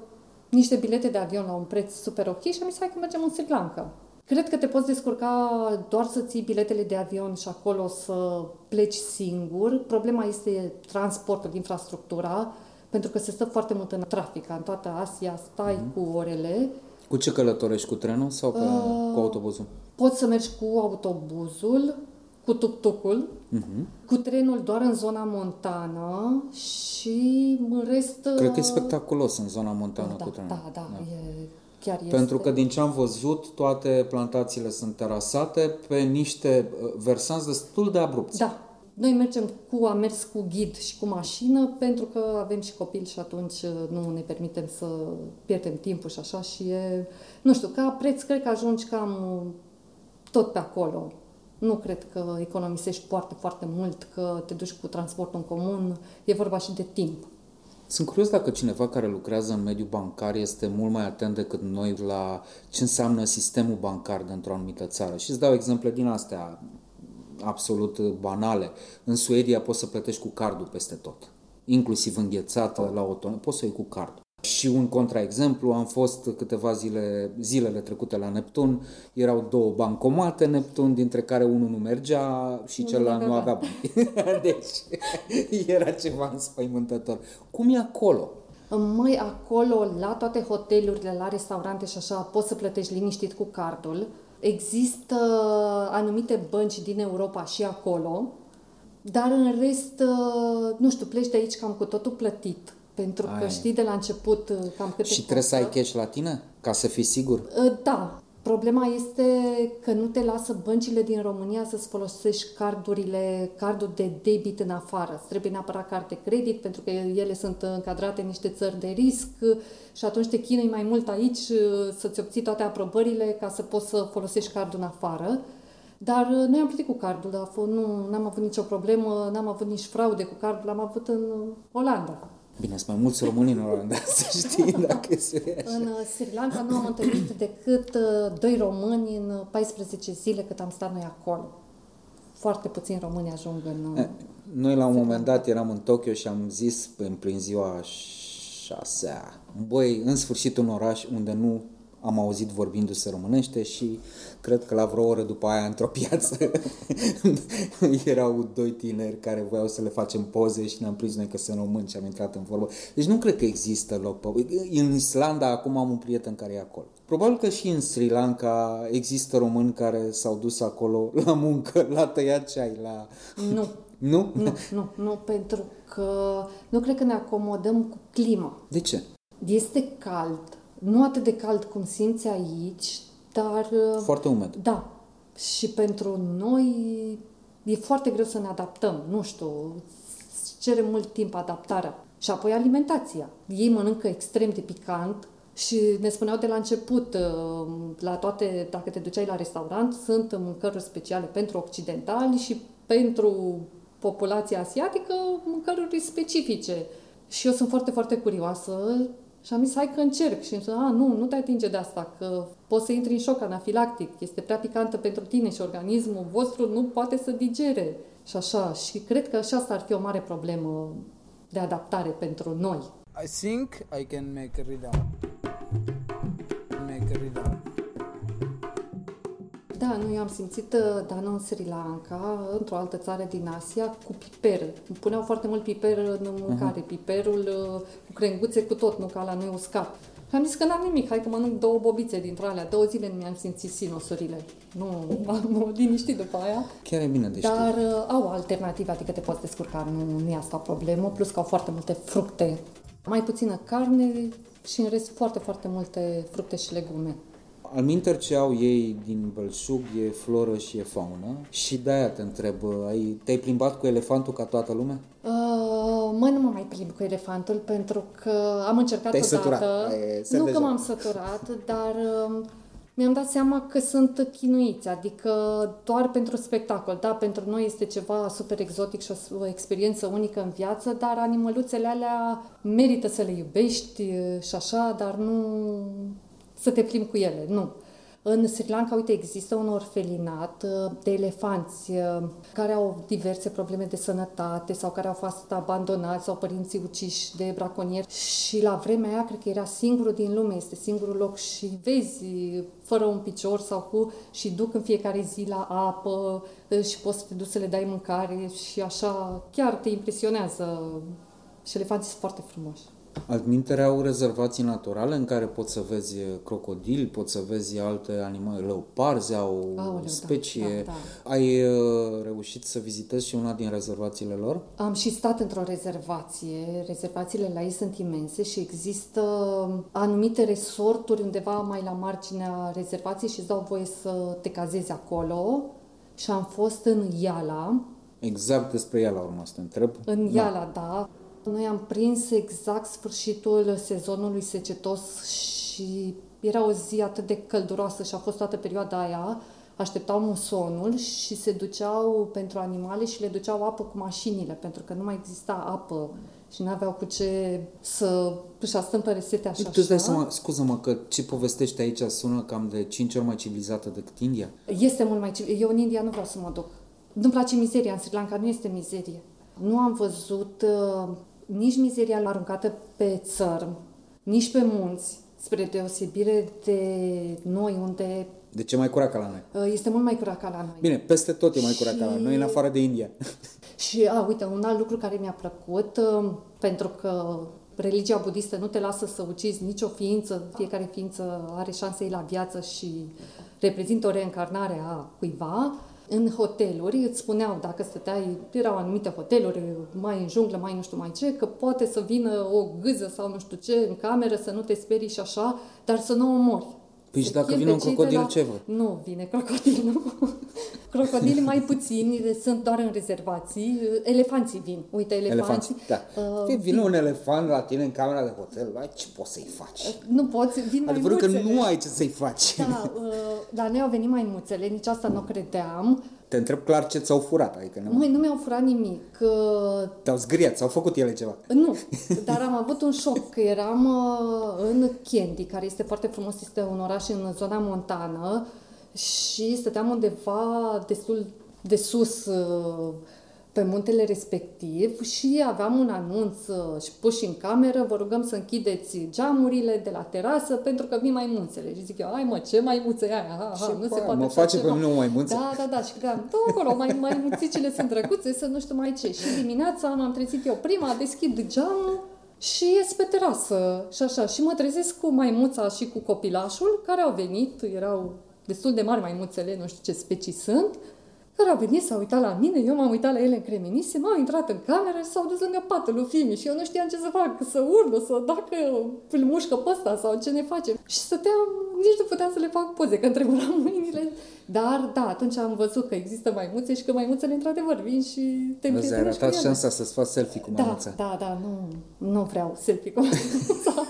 Speaker 15: niște bilete de avion la un preț super ok și am zis hai că mergem în Sri Lanka. Cred că te poți descurca doar să ții biletele de avion și acolo să pleci singur. Problema este transportul, infrastructura, pentru că se stă foarte mult în trafic. În toată Asia stai mm-hmm. cu orele.
Speaker 1: Cu ce călătorești? Cu trenul sau pe, uh, cu autobuzul?
Speaker 15: Poți să mergi cu autobuzul, cu tuk-tukul, uh-huh. cu trenul doar în zona montană și în rest...
Speaker 1: Cred că e spectaculos în zona montană
Speaker 15: da,
Speaker 1: cu trenul.
Speaker 15: Da, da, da. E, chiar
Speaker 1: Pentru
Speaker 15: este...
Speaker 1: că din ce am văzut, toate plantațiile sunt terasate pe niște uh, versanți destul de abrupți.
Speaker 15: Da. Noi mergem cu, am mers cu ghid și cu mașină pentru că avem și copil și atunci uh, nu ne permitem să pierdem timpul și așa și e, nu știu, ca preț cred că ajungi cam tot pe acolo. Nu cred că economisești foarte, foarte mult, că te duci cu transportul în comun. E vorba și de timp.
Speaker 1: Sunt curios dacă cineva care lucrează în mediul bancar este mult mai atent decât noi la ce înseamnă sistemul bancar dintr-o anumită țară. Și îți dau exemple din astea absolut banale. În Suedia poți să plătești cu cardul peste tot. Inclusiv înghețată la o tonă, poți să iei cu card. Și un contraexemplu, am fost câteva zile, zilele trecute la Neptun, erau două bancomate Neptun, dintre care unul nu mergea și celălalt nu avea bani. deci era ceva înspăimântător. Cum e acolo?
Speaker 15: Măi, acolo, la toate hotelurile, la restaurante și așa, poți să plătești liniștit cu cardul. Există anumite bănci din Europa și acolo, dar în rest, nu știu, pleci de aici cam cu totul plătit pentru că Ai. știi de la început uh, cam câte
Speaker 1: Și trebuie să ai cash la tine? Ca să fii sigur?
Speaker 15: Uh, da. Problema este că nu te lasă băncile din România să-ți folosești cardurile, cardul de debit în afară. Îți trebuie neapărat carte credit pentru că ele sunt încadrate în niște țări de risc și atunci te chinui mai mult aici uh, să-ți obții toate aprobările ca să poți să folosești cardul în afară. Dar noi am plătit cu cardul, a fost, nu am avut nicio problemă, n-am avut nici fraude cu cardul, l-am avut în Olanda.
Speaker 1: Bine, sunt mai mulți români în Olanda, să știi, dacă se
Speaker 15: În uh, Sri Lanka nu am întâlnit decât uh, doi români în 14 zile cât am stat noi acolo. Foarte puțini români ajung în...
Speaker 1: Eh, noi la un moment dat eram în Tokyo și am zis în prin ziua șasea, băi, în sfârșit un oraș unde nu am auzit vorbindu-se românește și cred că la vreo oră după aia într-o piață erau doi tineri care voiau să le facem poze și ne-am prins noi că sunt români și am intrat în vorbă. Deci nu cred că există loc pe... În Islanda acum am un prieten care e acolo. Probabil că și în Sri Lanka există români care s-au dus acolo la muncă, la tăiat ceai, la...
Speaker 15: Nu.
Speaker 1: Nu?
Speaker 15: Nu, nu, nu, pentru că nu cred că ne acomodăm cu clima.
Speaker 1: De ce?
Speaker 15: Este cald, nu atât de cald cum simți aici, dar... Uh,
Speaker 1: foarte umed.
Speaker 15: Da. Și pentru noi e foarte greu să ne adaptăm. Nu știu, cere mult timp adaptarea. Și apoi alimentația. Ei mănâncă extrem de picant și ne spuneau de la început, uh, la toate, dacă te duceai la restaurant, sunt mâncăruri speciale pentru occidentali și pentru populația asiatică mâncăruri specifice. Și eu sunt foarte, foarte curioasă și am zis, hai că încerc. Și am zis, a, nu, nu te atinge de asta, că poți să intri în șoc anafilactic, este prea picantă pentru tine și organismul vostru nu poate să digere. Și așa, și cred că și asta ar fi o mare problemă de adaptare pentru noi.
Speaker 16: I think I can make a readout.
Speaker 15: Da, noi am simțit uh, Dana în Sri Lanka, într-o altă țară din Asia, cu piper. Puneau foarte mult piper în mâncare, uh-huh. piperul uh, cu crenguțe cu tot, nu ca la noi uscat. Și am zis că n-am nimic, hai că mănânc două bobițe dintre alea. Două zile nu mi-am simțit sinusurile. Nu, am liniștit după aia.
Speaker 1: Chiar e bine de știut.
Speaker 15: Dar uh, au alternative, adică te poți descurca, nu, nu e asta o problemă, plus că au foarte multe fructe, mai puțină carne și în rest foarte, foarte multe fructe și legume.
Speaker 1: Al minter ce au ei din Bălșug e floră și e faună și de-aia te întreb, ai, te-ai plimbat cu elefantul ca toată lumea?
Speaker 15: Uh, mă, nu mă mai plimb cu elefantul pentru că am încercat
Speaker 1: Te-ai
Speaker 15: odată.
Speaker 1: Săturat. Ai,
Speaker 15: nu
Speaker 1: deja.
Speaker 15: că m-am săturat, dar uh, mi-am dat seama că sunt chinuiți, adică doar pentru spectacol. Da, pentru noi este ceva super exotic și o, o experiență unică în viață, dar animăluțele alea merită să le iubești și așa, dar nu să te plimbi cu ele, nu. În Sri Lanka, uite, există un orfelinat uh, de elefanți uh, care au diverse probleme de sănătate sau care au fost abandonați sau părinții uciși de braconieri și la vremea aia cred că era singurul din lume, este singurul loc și vezi fără un picior sau cu și duc în fiecare zi la apă uh, și poți să te duci să le dai mâncare și așa chiar te impresionează și elefanții sunt foarte frumoși.
Speaker 1: Altmintere au rezervații naturale în care poți să vezi crocodili, poți să vezi alte animale, leoparzi au
Speaker 15: Aoleu,
Speaker 1: specie.
Speaker 15: da, da,
Speaker 1: Ai uh, reușit să vizitezi și una din rezervațiile lor?
Speaker 15: Am și stat într-o rezervație. Rezervațiile la ei sunt imense și există anumite resorturi undeva mai la marginea rezervației și îți dau voie să te cazezi acolo. Și am fost în Iala.
Speaker 1: Exact despre ea la urmă să te întreb.
Speaker 15: În Iala, da. da. Noi am prins exact sfârșitul sezonului secetos și era o zi atât de călduroasă și a fost toată perioada aia. Așteptau musonul și se duceau pentru animale și le duceau apă cu mașinile, pentru că nu mai exista apă și nu aveau cu ce să își astâmpăre setea așa.
Speaker 1: Tu îți dai seama, scuză-mă, că ce povestești aici sună cam de 5 ori mai civilizată decât India?
Speaker 15: Este mult mai civilizată. Eu în India nu vreau să mă duc. Nu-mi place mizeria în Sri Lanka, nu este mizerie. Nu am văzut uh, nici mizeria aruncată pe țărm, nici pe munți, spre deosebire de noi, unde...
Speaker 1: De ce mai curat ca la noi?
Speaker 15: Este mult mai curat ca la noi.
Speaker 1: Bine, peste tot e mai curat și... ca la noi, în afară de India.
Speaker 15: Și, a, uite, un alt lucru care mi-a plăcut, pentru că religia budistă nu te lasă să ucizi nicio ființă, fiecare ființă are șanse la viață și reprezintă o reîncarnare a cuiva, în hoteluri îți spuneau, dacă stăteai, erau anumite hoteluri, mai în junglă, mai nu știu mai ce, că poate să vină o gâză sau nu știu ce în cameră, să nu te sperii și așa, dar să nu o omori.
Speaker 1: Păi și dacă vine un crocodil, la... ce vă?
Speaker 15: Nu vine crocodil, nu. Crocodili mai puțini, sunt doar în rezervații. Elefanții vin. Uite, elefanții.
Speaker 1: elefanții da. Uh, vine un elefant la tine în camera de hotel, vai, ce poți să-i faci? Uh,
Speaker 15: nu poți, vin mai
Speaker 1: Adevărul că nu ai ce să-i faci.
Speaker 15: Da, uh, dar noi au venit mai muțele, nici asta nu credeam.
Speaker 1: Te întreb clar ce ți-au furat. Adică
Speaker 15: nu... Măi, nu mi-au furat nimic. Uh...
Speaker 1: Te-au zgriat, s-au făcut ele ceva.
Speaker 15: Nu, dar am avut un șoc, că eram uh, în Candy, care este foarte frumos, este un oraș în zona montană și stăteam undeva destul de sus uh, pe muntele respectiv și aveam un anunț uh, și pus și în cameră, vă rugăm să închideți geamurile de la terasă pentru că vin mai mulțele. Și zic eu, ai mă, ce maimuțe aia? Ha, ha, nu se poate
Speaker 1: mă face pe mine o maimuță?
Speaker 15: Da, da, da. Și credeam, da, acolo, mai, maimuțicile sunt drăguțe, să nu știu mai ce. Și dimineața m-am trezit eu prima, deschid geamul și ies pe terasă și așa. Și mă trezesc cu maimuța și cu copilașul care au venit, erau destul de mari maimuțele, nu știu ce specii sunt, care au venit, s-au uitat la mine, eu m-am uitat la ele încremenise, m-au intrat în cameră și s-au dus lângă patul lui Fimi și eu nu știam ce să fac, să urlă, să dacă îl mușcă pe ăsta sau ce ne facem. Și stăteam, nici nu puteam să le fac poze, că întreburam mâinile. Dar, da, atunci am văzut că există maimuțe și că maimuțele într-adevăr vin și te
Speaker 1: Vezi, ai ratat șansa să-ți faci selfie cu
Speaker 15: da,
Speaker 1: maimuța.
Speaker 15: Da, da, da, nu, nu vreau selfie cu maimuța.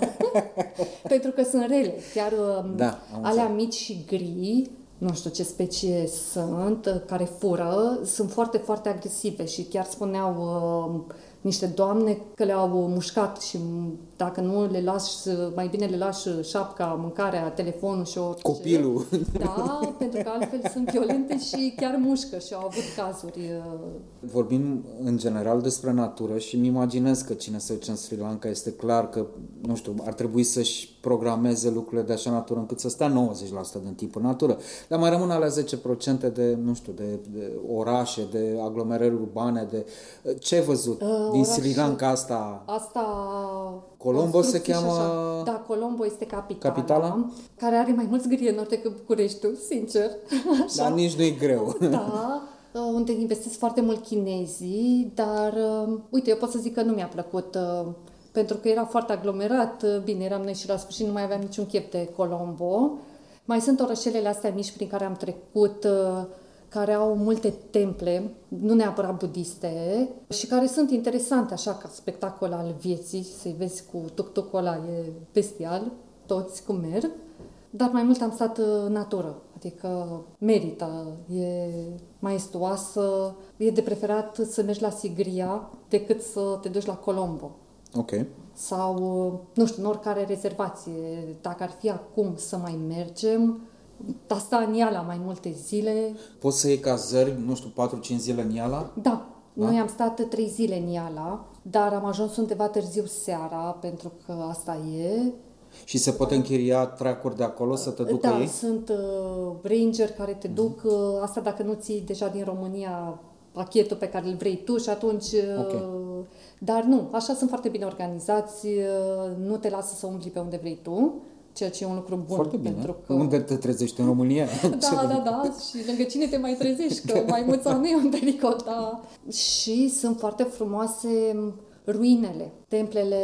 Speaker 15: Pentru că sunt rele, chiar da, alea mici și gri, nu știu ce specie sunt, care fură, sunt foarte, foarte agresive și chiar spuneau uh, niște doamne că le-au mușcat și dacă nu le lași, mai bine le lași șapca, mâncarea, telefonul și orice.
Speaker 1: Copilul.
Speaker 15: Da, pentru că altfel sunt violente și chiar mușcă și au avut cazuri. Uh,
Speaker 1: Vorbim în general despre natură și îmi imaginez că cine se duce în Sri Lanka este clar că, nu știu, ar trebui să-și programeze lucrurile de așa natură încât să stea 90% din timp în natură. Dar mai rămân alea 10% de, nu știu, de, de orașe, de aglomerări urbane, de ce ai văzut uh, din oraș, Sri Lanka asta?
Speaker 15: Asta
Speaker 1: Colombo se cheamă...
Speaker 15: Așa. Da, Colombo este capitala,
Speaker 1: capitala,
Speaker 15: care are mai mulți grienori decât Bucureștiul, sincer.
Speaker 1: Așa. Dar nici nu e greu.
Speaker 15: Da, uh, unde investesc foarte mult chinezii, dar uh, uite, eu pot să zic că nu mi-a plăcut uh, pentru că era foarte aglomerat, bine, eram noi și la sfârșit nu mai aveam niciun chef de Colombo. Mai sunt orășelele astea mici prin care am trecut, care au multe temple, nu neapărat budiste, și care sunt interesante așa ca spectacol al vieții, să-i vezi cu tuc ăla, e bestial, toți cum merg, dar mai mult am stat în natură, adică merită, e maestuoasă, e de preferat să mergi la Sigria decât să te duci la Colombo.
Speaker 1: Ok.
Speaker 15: Sau, nu știu, în oricare rezervație, dacă ar fi acum să mai mergem, asta în Iala mai multe zile.
Speaker 1: Poți să iei cazări, nu știu, 4-5 zile în Iala?
Speaker 15: Da, da, noi am stat trei zile în Iala, dar am ajuns undeva târziu seara, pentru că asta e.
Speaker 1: Și se pot închiria tracuri de acolo să te ducă
Speaker 15: da,
Speaker 1: ei?
Speaker 15: sunt uh, ranger care te duc, uh, asta dacă nu ții deja din România pachetul pe care îl vrei tu și atunci... Uh,
Speaker 1: Ok.
Speaker 15: Dar nu, așa sunt foarte bine organizați, uh, nu te lasă să umbli pe unde vrei tu, ceea ce e un lucru bun.
Speaker 1: Foarte bine.
Speaker 15: Pentru că...
Speaker 1: Unde te trezești în România?
Speaker 15: Da, da, da, și lângă cine te mai trezești, că maimuța nu e un pericol, da. Și sunt foarte frumoase ruinele, templele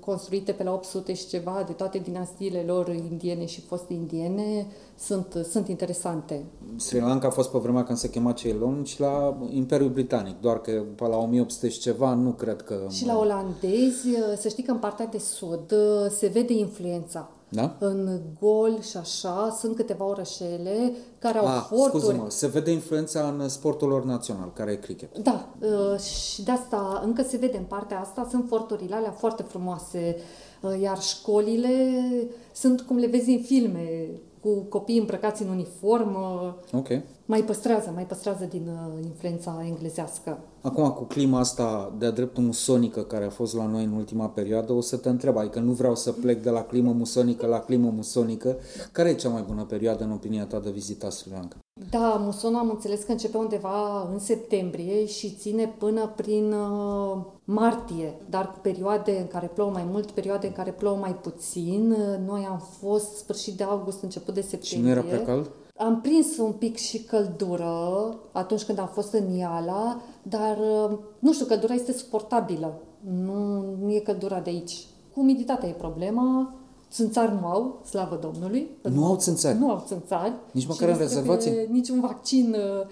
Speaker 15: construite pe la 800 și ceva, de toate dinastiile lor indiene și foste indiene, sunt, sunt interesante.
Speaker 1: Sri Lanka a fost pe vremea când se chema Ceylon și la Imperiul Britanic, doar că pe la 1800 și ceva nu cred că...
Speaker 15: Și la olandezi, să știi că în partea de sud se vede influența.
Speaker 1: Da?
Speaker 15: În Gol și așa sunt câteva orășele care au
Speaker 1: Ah,
Speaker 15: forturi.
Speaker 1: scuze-mă, se vede influența în sportul lor național, care e cricket.
Speaker 15: Da, uh, și de asta încă se vede în partea asta, sunt forturile alea foarte frumoase, uh, iar școlile sunt cum le vezi în filme, cu copii îmbrăcați în uniformă,
Speaker 1: Ok.
Speaker 15: mai păstrează, mai păstrează din uh, influența englezească.
Speaker 1: Acum, cu clima asta de-a dreptul musonică care a fost la noi în ultima perioadă, o să te întreb, adică nu vreau să plec de la climă musonică la climă musonică. Care e cea mai bună perioadă, în opinia ta, de vizita Sri Lanka?
Speaker 15: Da, musonul am înțeles că începe undeva în septembrie și ține până prin uh, martie, dar cu perioade în care plouă mai mult, perioade în care plouă mai puțin. Uh, Noi am fost sfârșit de august, început de septembrie.
Speaker 1: Și nu era prea cald?
Speaker 15: Am prins un pic și căldură atunci când am fost în Iala, dar uh, nu știu, căldura este suportabilă. Nu, nu e căldura de aici. Cu umiditatea e problema. Țânțari nu au, slavă Domnului.
Speaker 1: Nu au țânțari?
Speaker 15: Nu au țânțari.
Speaker 1: Nici
Speaker 15: Și
Speaker 1: măcar în
Speaker 15: nu trebuie
Speaker 1: rezervație?
Speaker 15: Niciun vaccin. uh,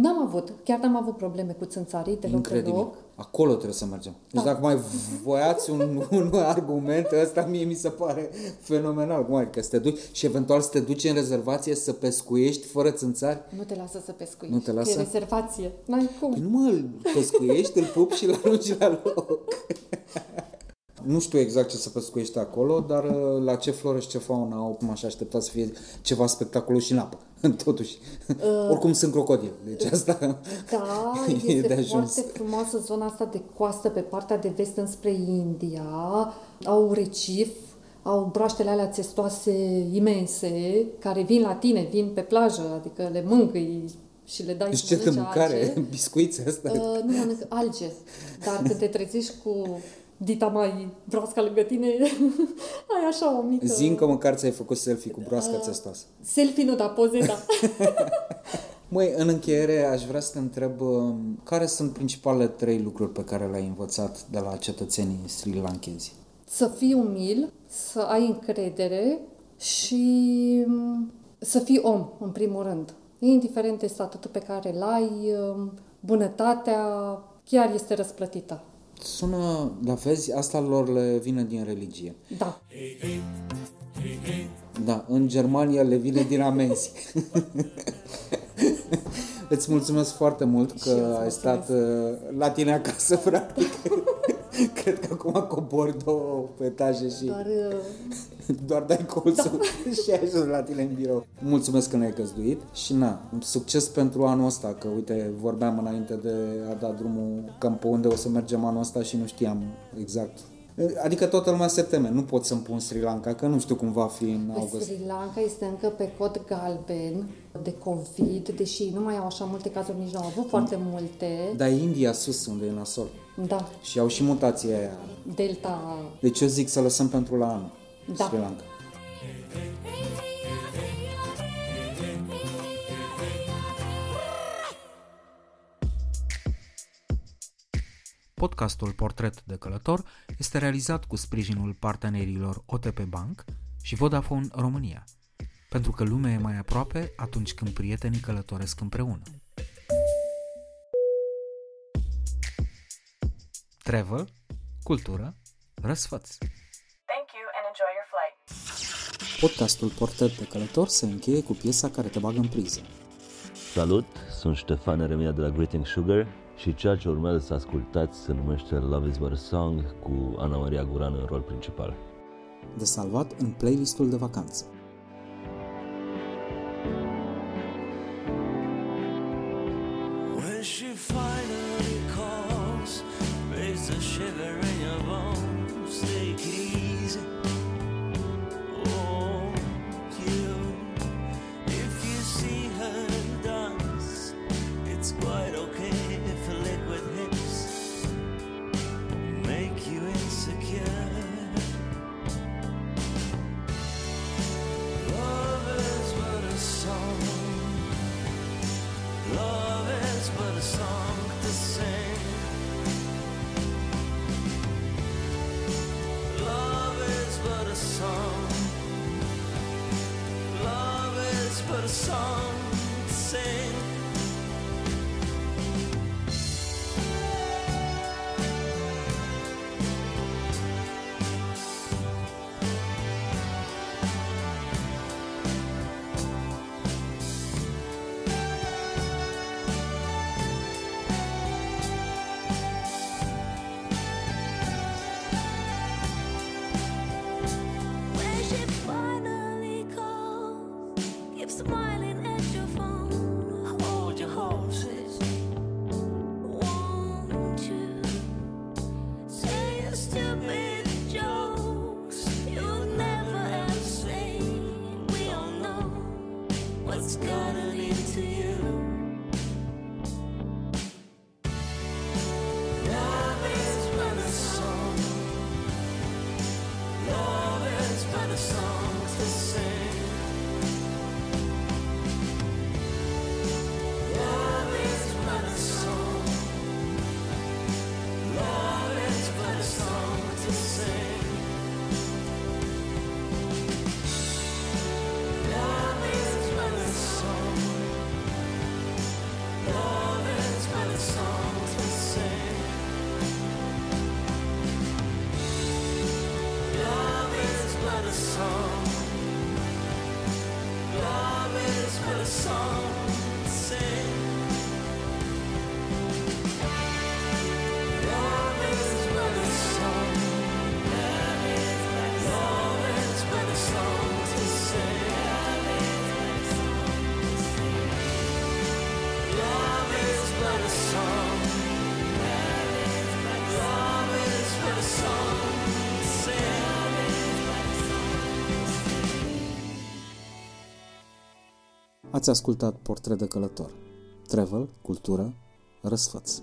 Speaker 15: N-am avut, chiar n-am avut probleme cu țânțarii deloc
Speaker 1: Incredibil.
Speaker 15: deloc.
Speaker 1: Acolo trebuie să mergem. Deci
Speaker 15: Da.
Speaker 1: dacă mai voiați un, un argument, ăsta mie mi se pare fenomenal. Cum adică să te duci și eventual să te duci în rezervație să pescuiești fără țânțari?
Speaker 15: Nu te lasă să pescuiești.
Speaker 1: Nu te lasă?
Speaker 15: E rezervație. N-ai cum.
Speaker 1: Păi nu mă, îl pescuiești, îl pup și îl arunci la loc. Nu știu exact ce să pescuiești acolo, dar uh, la ce floră și ce faună au, cum aș aștepta să fie ceva spectaculos și în apă, totuși.
Speaker 15: Uh.
Speaker 1: Oricum sunt crocodili, deci asta
Speaker 15: Da,
Speaker 1: e
Speaker 15: este
Speaker 1: de ajuns.
Speaker 15: foarte frumoasă zona asta de coastă pe partea de vest înspre India. Au recif, au broaștele alea țestoase imense, care vin la tine, vin pe plajă, adică le mângâi și le dai
Speaker 1: Deci
Speaker 15: să
Speaker 1: ce de
Speaker 15: mănânce
Speaker 1: mâncare?
Speaker 15: alge.
Speaker 1: Biscuiți asta?
Speaker 15: Uh, nu mănânc alge, dar când te trezești cu dita mai broasca lângă tine, ai așa o mică...
Speaker 1: Zi că măcar ți-ai făcut selfie cu broasca
Speaker 15: Uh.
Speaker 1: țestoasă.
Speaker 15: Selfie nu, dar poze, da.
Speaker 1: Măi, în încheiere aș vrea să te întreb uh, care sunt principalele trei lucruri pe care le-ai învățat de la cetățenii sri lankezi?
Speaker 15: să fii umil, să ai încredere și mm, să fii om, în primul rând. Indiferent de statutul pe care îl ai, mm, bunătatea chiar este răsplătită.
Speaker 1: Sună, dar vezi, asta lor le vine din religie.
Speaker 15: Da.
Speaker 1: Da, în Germania le vine din amenzi. Îți mulțumesc foarte mult
Speaker 15: Și eu
Speaker 1: că
Speaker 15: îți
Speaker 1: ai
Speaker 15: mulțumesc.
Speaker 1: stat uh, la tine acasă, practic. Cred că acum cobori două etaje și
Speaker 15: Doar uh,
Speaker 1: doar dai colțul
Speaker 15: Da.
Speaker 1: și ai ajuns la tine în birou. Mulțumesc că ne-ai găzduit și na, succes pentru anul ăsta, că uite, vorbeam înainte de a da drumul cam pe unde o să mergem anul ăsta și nu știam exact. Adică toată lumea se teme, nu pot să-mi pun Sri Lanka, că nu știu cum va fi în
Speaker 15: Pe
Speaker 1: august.
Speaker 15: Sri Lanka este încă pe cod galben de COVID, deși nu mai au așa multe cazuri, nici nu au avut foarte multe.
Speaker 1: Dar e India sus, unde e nasol.
Speaker 15: Da,
Speaker 1: Și au și mutația aia.
Speaker 15: Delta,
Speaker 1: Deci eu zic să lăsăm pentru la anul
Speaker 15: Da.
Speaker 1: Sri Lanka.
Speaker 4: Podcastul Portret de Călător este realizat cu sprijinul partenerilor OTP Bank și Vodafone România, pentru că lumea e mai aproape atunci când prietenii călătoresc împreună. travel, cultură, răsfăț.
Speaker 17: Thank you and enjoy your flight.
Speaker 1: Podcastul Portret de Călător se încheie cu piesa care te bagă în priză.
Speaker 18: Salut, sunt Ștefan Eremia de la Greeting Sugar și ceea ce urmează să ascultați se numește Love is But Song cu Ana Maria Guran în rol principal.
Speaker 1: De salvat în playlistul de vacanță.
Speaker 19: When she finally 的旋
Speaker 1: Ați ascultat Portret de Călător. Travel, cultură, răsfăți.